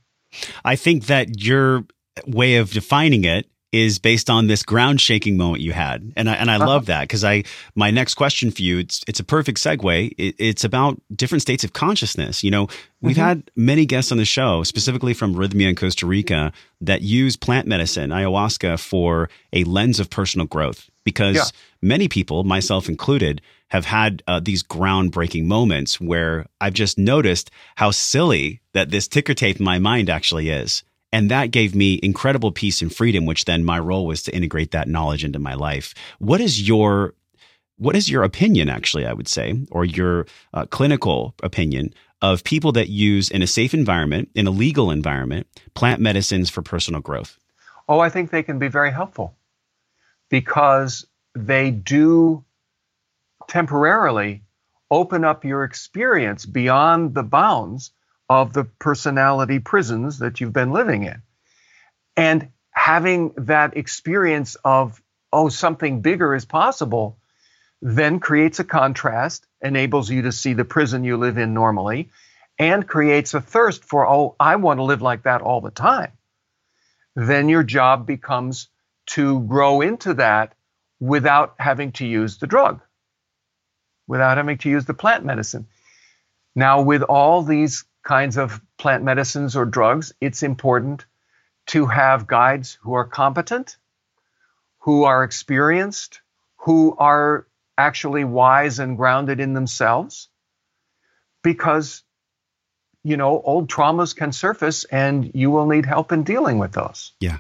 I think that your way of defining it is based on this ground shaking moment you had. And I, and I uh-huh. love that because I, my next question for you, it's, it's a perfect segue. It, it's about different states of consciousness. You know, we've mm-hmm. had many guests on the show, specifically from Rythmia in Costa Rica that use plant medicine, ayahuasca for a lens of personal growth because yeah. many people, myself included, have had uh, these groundbreaking moments where I've just noticed how silly that this ticker tape in my mind actually is. And that gave me incredible peace and freedom, which then my role was to integrate that knowledge into my life. What is your what is your opinion, actually, I would say, or your uh, clinical opinion of people that use in a safe environment, in a legal environment, plant medicines for personal growth? Oh, I think they can be very helpful because they do temporarily open up your experience beyond the bounds of the personality prisons that you've been living in. And having that experience of, oh, something bigger is possible, then creates a contrast, enables you to see the prison you live in normally, and creates a thirst for, oh, I want to live like that all the time. Then your job becomes to grow into that without having to use the drug, without having to use the plant medicine. Now, with all these kinds of plant medicines or drugs, it's important to have guides who are competent, who are experienced, who are actually wise and grounded in themselves, because you know old traumas can surface and you will need help in dealing with those. Yeah.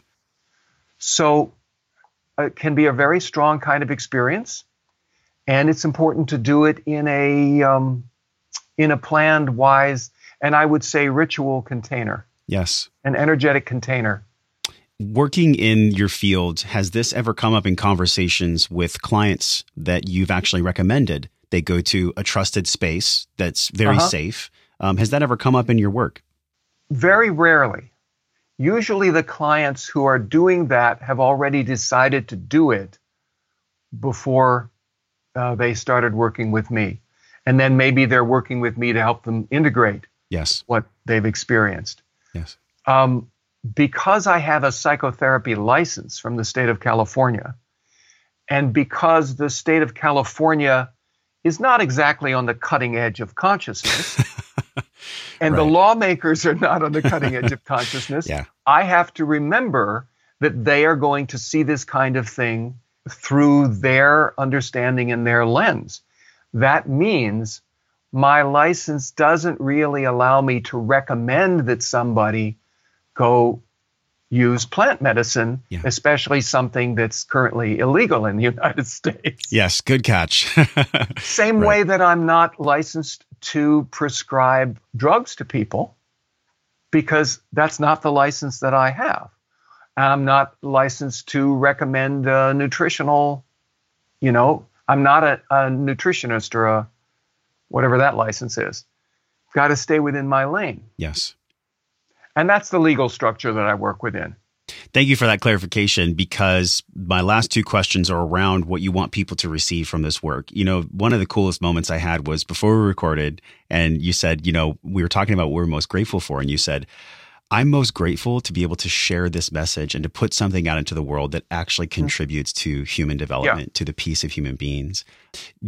So it can be a very strong kind of experience, and it's important to do it in a um, in a planned, wise and I would say ritual container. Yes. An energetic container. Working in your field, has this ever come up in conversations with clients that you've actually recommended? They go to a trusted space that's very uh-huh. safe. Um, has that ever come up in your work? Very rarely. usually the clients who are doing that have already decided to do it before uh, they started working with me. And then maybe they're working with me to help them integrate yes. what they've experienced. Yes. Um, because I have a psychotherapy license from the state of California, and because the state of California is not exactly on the cutting edge of consciousness, and right. the lawmakers are not on the cutting edge of consciousness, yeah. I have to remember that they are going to see this kind of thing through their understanding and their lens. That means my license doesn't really allow me to recommend that somebody go use plant medicine, yeah. especially something that's currently illegal in the United States. Yes, good catch. Same right. way that I'm not licensed to prescribe drugs to people because that's not the license that I have. I'm not licensed to recommend a nutritional, you know, I'm not a, a nutritionist or a whatever that license is. Got to stay within my lane. Yes. And that's the legal structure that I work within. Thank you for that clarification because my last two questions are around what you want people to receive from this work. You know, one of the coolest moments I had was before we recorded and you said, you know, we were talking about what we're most grateful for. And you said, I'm most grateful to be able to share this message and to put something out into the world that actually mm-hmm. contributes to human development, yeah. to the peace of human beings.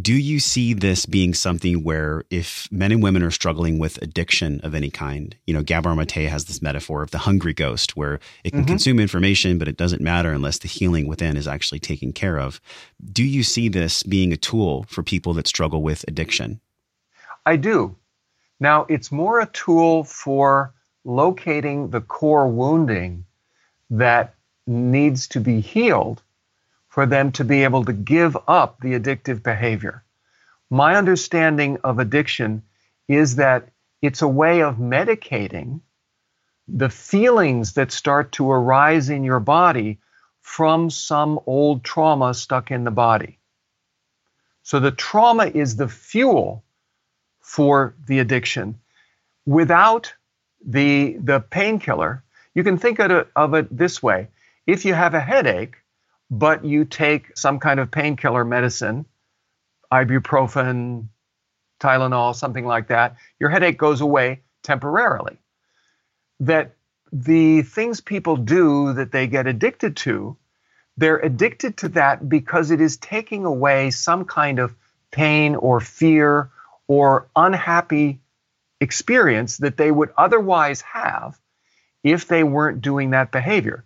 Do you see this being something where if men and women are struggling with addiction of any kind, you know, Gabor Mate has this metaphor of the hungry ghost where it can mm-hmm. consume information, but it doesn't matter unless the healing within is actually taken care of. Do you see this being a tool for people that struggle with addiction? I do. Now, it's more a tool for locating the core wounding that needs to be healed for them to be able to give up the addictive behavior. My understanding of addiction is that it's a way of medicating the feelings that start to arise in your body from some old trauma stuck in the body. So the trauma is the fuel for the addiction. Without the the painkiller, you can think of it, of it this way: if you have a headache, but you take some kind of painkiller medicine, ibuprofen, Tylenol, something like that, your headache goes away temporarily. That the things people do that they get addicted to, they're addicted to that because it is taking away some kind of pain or fear or unhappy experience that they would otherwise have if they weren't doing that behavior.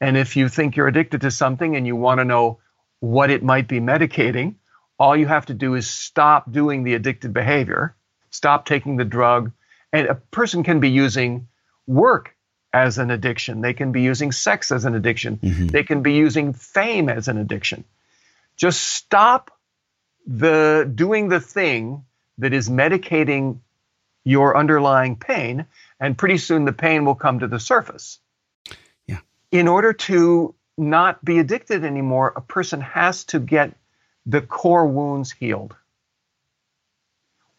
And if you think you're addicted to something and you want to know what it might be medicating, all you have to do is stop doing the addicted behavior, stop taking the drug. And a person can be using work as an addiction, they can be using sex as an addiction, mm-hmm. they can be using fame as an addiction. Just stop the doing the thing that is medicating your underlying pain, and pretty soon the pain will come to the surface. Yeah. In order to not be addicted anymore, a person has to get the core wounds healed.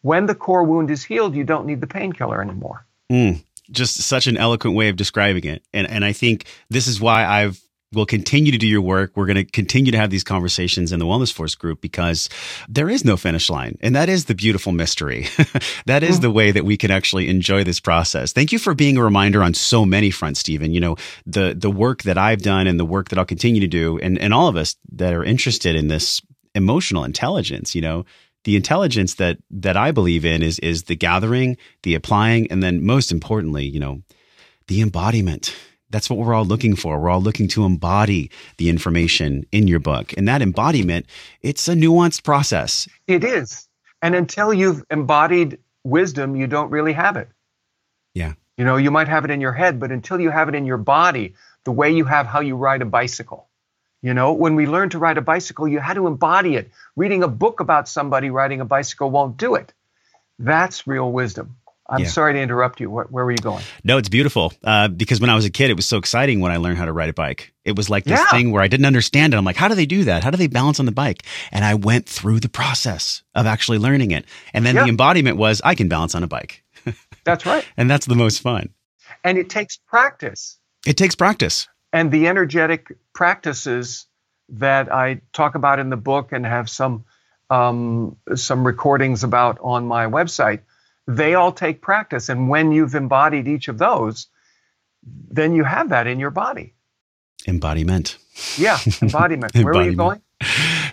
When the core wound is healed, you don't need the painkiller anymore. Mm, just such an eloquent way of describing it. And and I think this is why I've We'll continue to do your work. We're going to continue to have these conversations in the Wellness Force group because there is no finish line. And that is the beautiful mystery. that is mm-hmm. the way that we can actually enjoy this process. Thank you for being a reminder on so many fronts, Steven. You know, the, the work that I've done and the work that I'll continue to do and, and all of us that are interested in this emotional intelligence, you know, the intelligence that, that I believe in is, is the gathering, the applying, and then most importantly, you know, the embodiment that's what we're all looking for. We're all looking to embody the information in your book. And that embodiment, it's a nuanced process. It is. And until you've embodied wisdom, you don't really have it. Yeah. You know, you might have it in your head, but until you have it in your body, the way you have how you ride a bicycle. You know, when we learn to ride a bicycle, you had to embody it. Reading a book about somebody riding a bicycle won't do it. That's real wisdom. I'm yeah. sorry to interrupt you. Where, where, were you going? No, it's beautiful. Uh, because when I was a kid, it was so exciting when I learned how to ride a bike. It was like this yeah. thing where I didn't understand it. I'm like, how do they do that? How do they balance on the bike? And I went through the process of actually learning it. And then the embodiment was, I can balance on a bike. That's right. and that's the most fun. And it takes practice. It takes practice. And the energetic practices that I talk about in the book and have some um, some recordings about on my website, they all take practice. And when you've embodied each of those, then you have that in your body. Embodiment. Yeah, embodiment. Where are you going?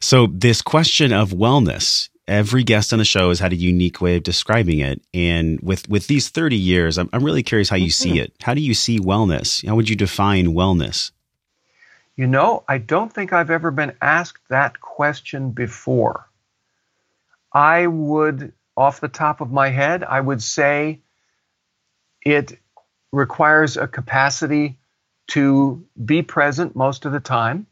So, this question of wellness, every guest on the show has had a unique way of describing it. And with, with these 30 years, I'm, I'm really curious how you mm-hmm. see it. How do you see wellness? How would you define wellness? You know, I don't think I've ever been asked that question before. I would, off the top of my head, I would say it requires a capacity to be present most of the time,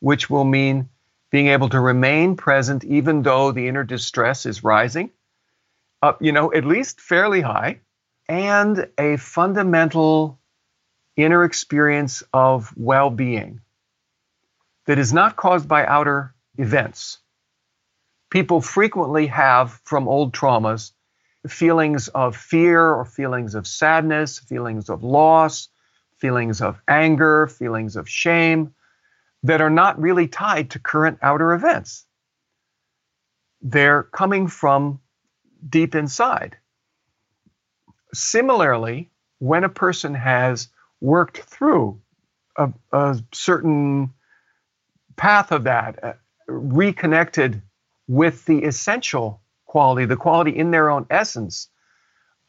which will mean being able to remain present even though the inner distress is rising, up, you know, at least fairly high, and a fundamental inner experience of well being that is not caused by outer events. People frequently have, from old traumas, feelings of fear or feelings of sadness, feelings of loss, feelings of anger, feelings of shame that are not really tied to current outer events. They're coming from deep inside. Similarly, when a person has worked through a, a certain path of that, uh, reconnected with the essential quality, the quality in their own essence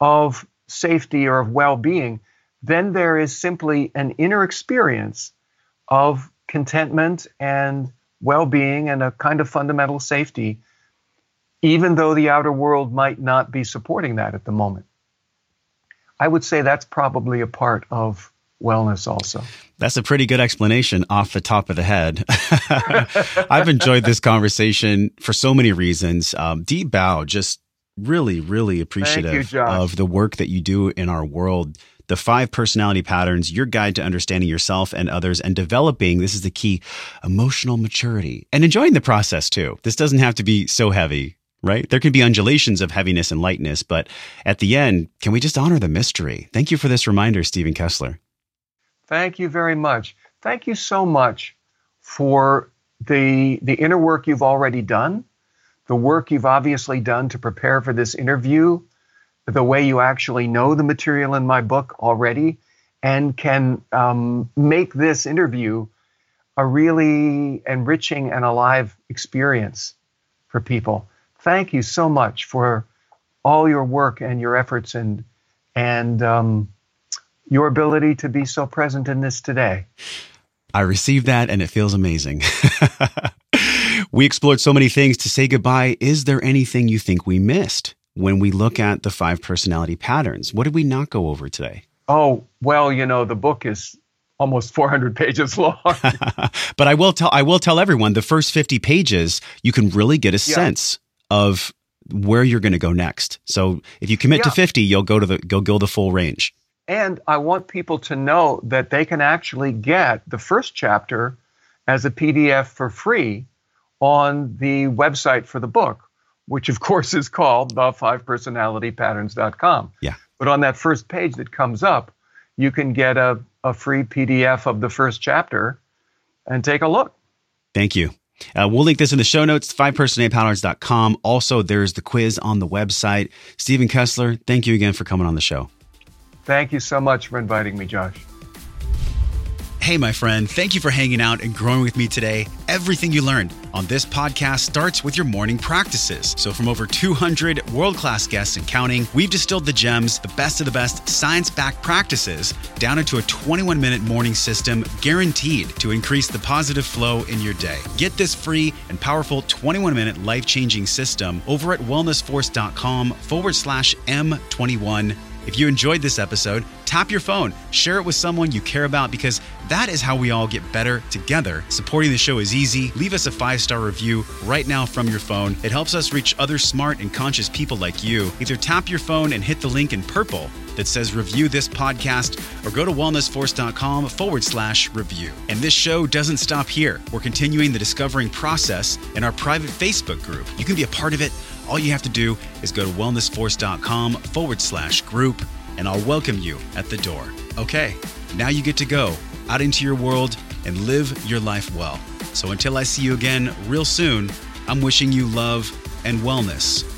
of safety or of well being, then there is simply an inner experience of contentment and well being and a kind of fundamental safety, even though the outer world might not be supporting that at the moment. I would say that's probably a part of wellness also. That's a pretty good explanation off the top of the head. I've enjoyed this conversation for so many reasons. Um, deep bow, just really, really appreciative you, of the work that you do in our world. The five personality patterns, your guide to understanding yourself and others and developing, this is the key, emotional maturity and enjoying the process too. This doesn't have to be so heavy right? There can be undulations of heaviness and lightness, but at the end, can we just honor the mystery? Thank you for this reminder, Steven Kessler. Thank you very much. Thank you so much for the the inner work you've already done, the work you've obviously done to prepare for this interview, the way you actually know the material in my book already, and can um, make this interview a really enriching and alive experience for people. Thank you so much for all your work and your efforts and and um, your ability to be so present in this today. I received that and it feels amazing. we explored so many things to say goodbye. Is there anything you think we missed when we look at the five personality patterns? What did we not go over today? Oh, well, you know, the book is almost 400 pages long. but I will tell I will tell everyone the first 50 pages you can really get a yeah. sense of where you're going to go next. So if you commit yeah. to 50, you'll go to the go go the full range. And I want people to know that they can actually get the first chapter as a PDF for free on the website for the book, which of course is called the five personality patterns.com. Yeah. But on that first page that comes up, you can get a, a free PDF of the first chapter and take a look. Thank you. Uh, we'll link this in the show notes, fivepersonalitypatterns.com. Also, there's the quiz on the website. Steven Kessler, thank you again for coming on the show. Thank you so much for inviting me, Josh. Hey, my friend, thank you for hanging out and growing with me today. Everything you learned on this podcast starts with your morning practices. So, from over 200 world class guests and counting, we've distilled the gems, the best of the best science backed practices, down into a 21 minute morning system guaranteed to increase the positive flow in your day. Get this free and powerful 21 minute life changing system over at wellnessforce.com forward slash M21 if you enjoyed this episode, tap your phone, share it with someone you care about because that is how we all get better together. Supporting the show is easy. Leave us a five star review right now from your phone. It helps us reach other smart and conscious people like you. Either tap your phone and hit the link in purple that says review this podcast or go to wellnessforce.com forward slash review. And this show doesn't stop here. We're continuing the discovering process in our private Facebook group. You can be a part of it all you have to do is go to wellnessforce.com forward slash group, and I'll welcome you at the door. Okay, Now you get to go out into your world and live your life well. So until I see you again real soon, I'm wishing you love and wellness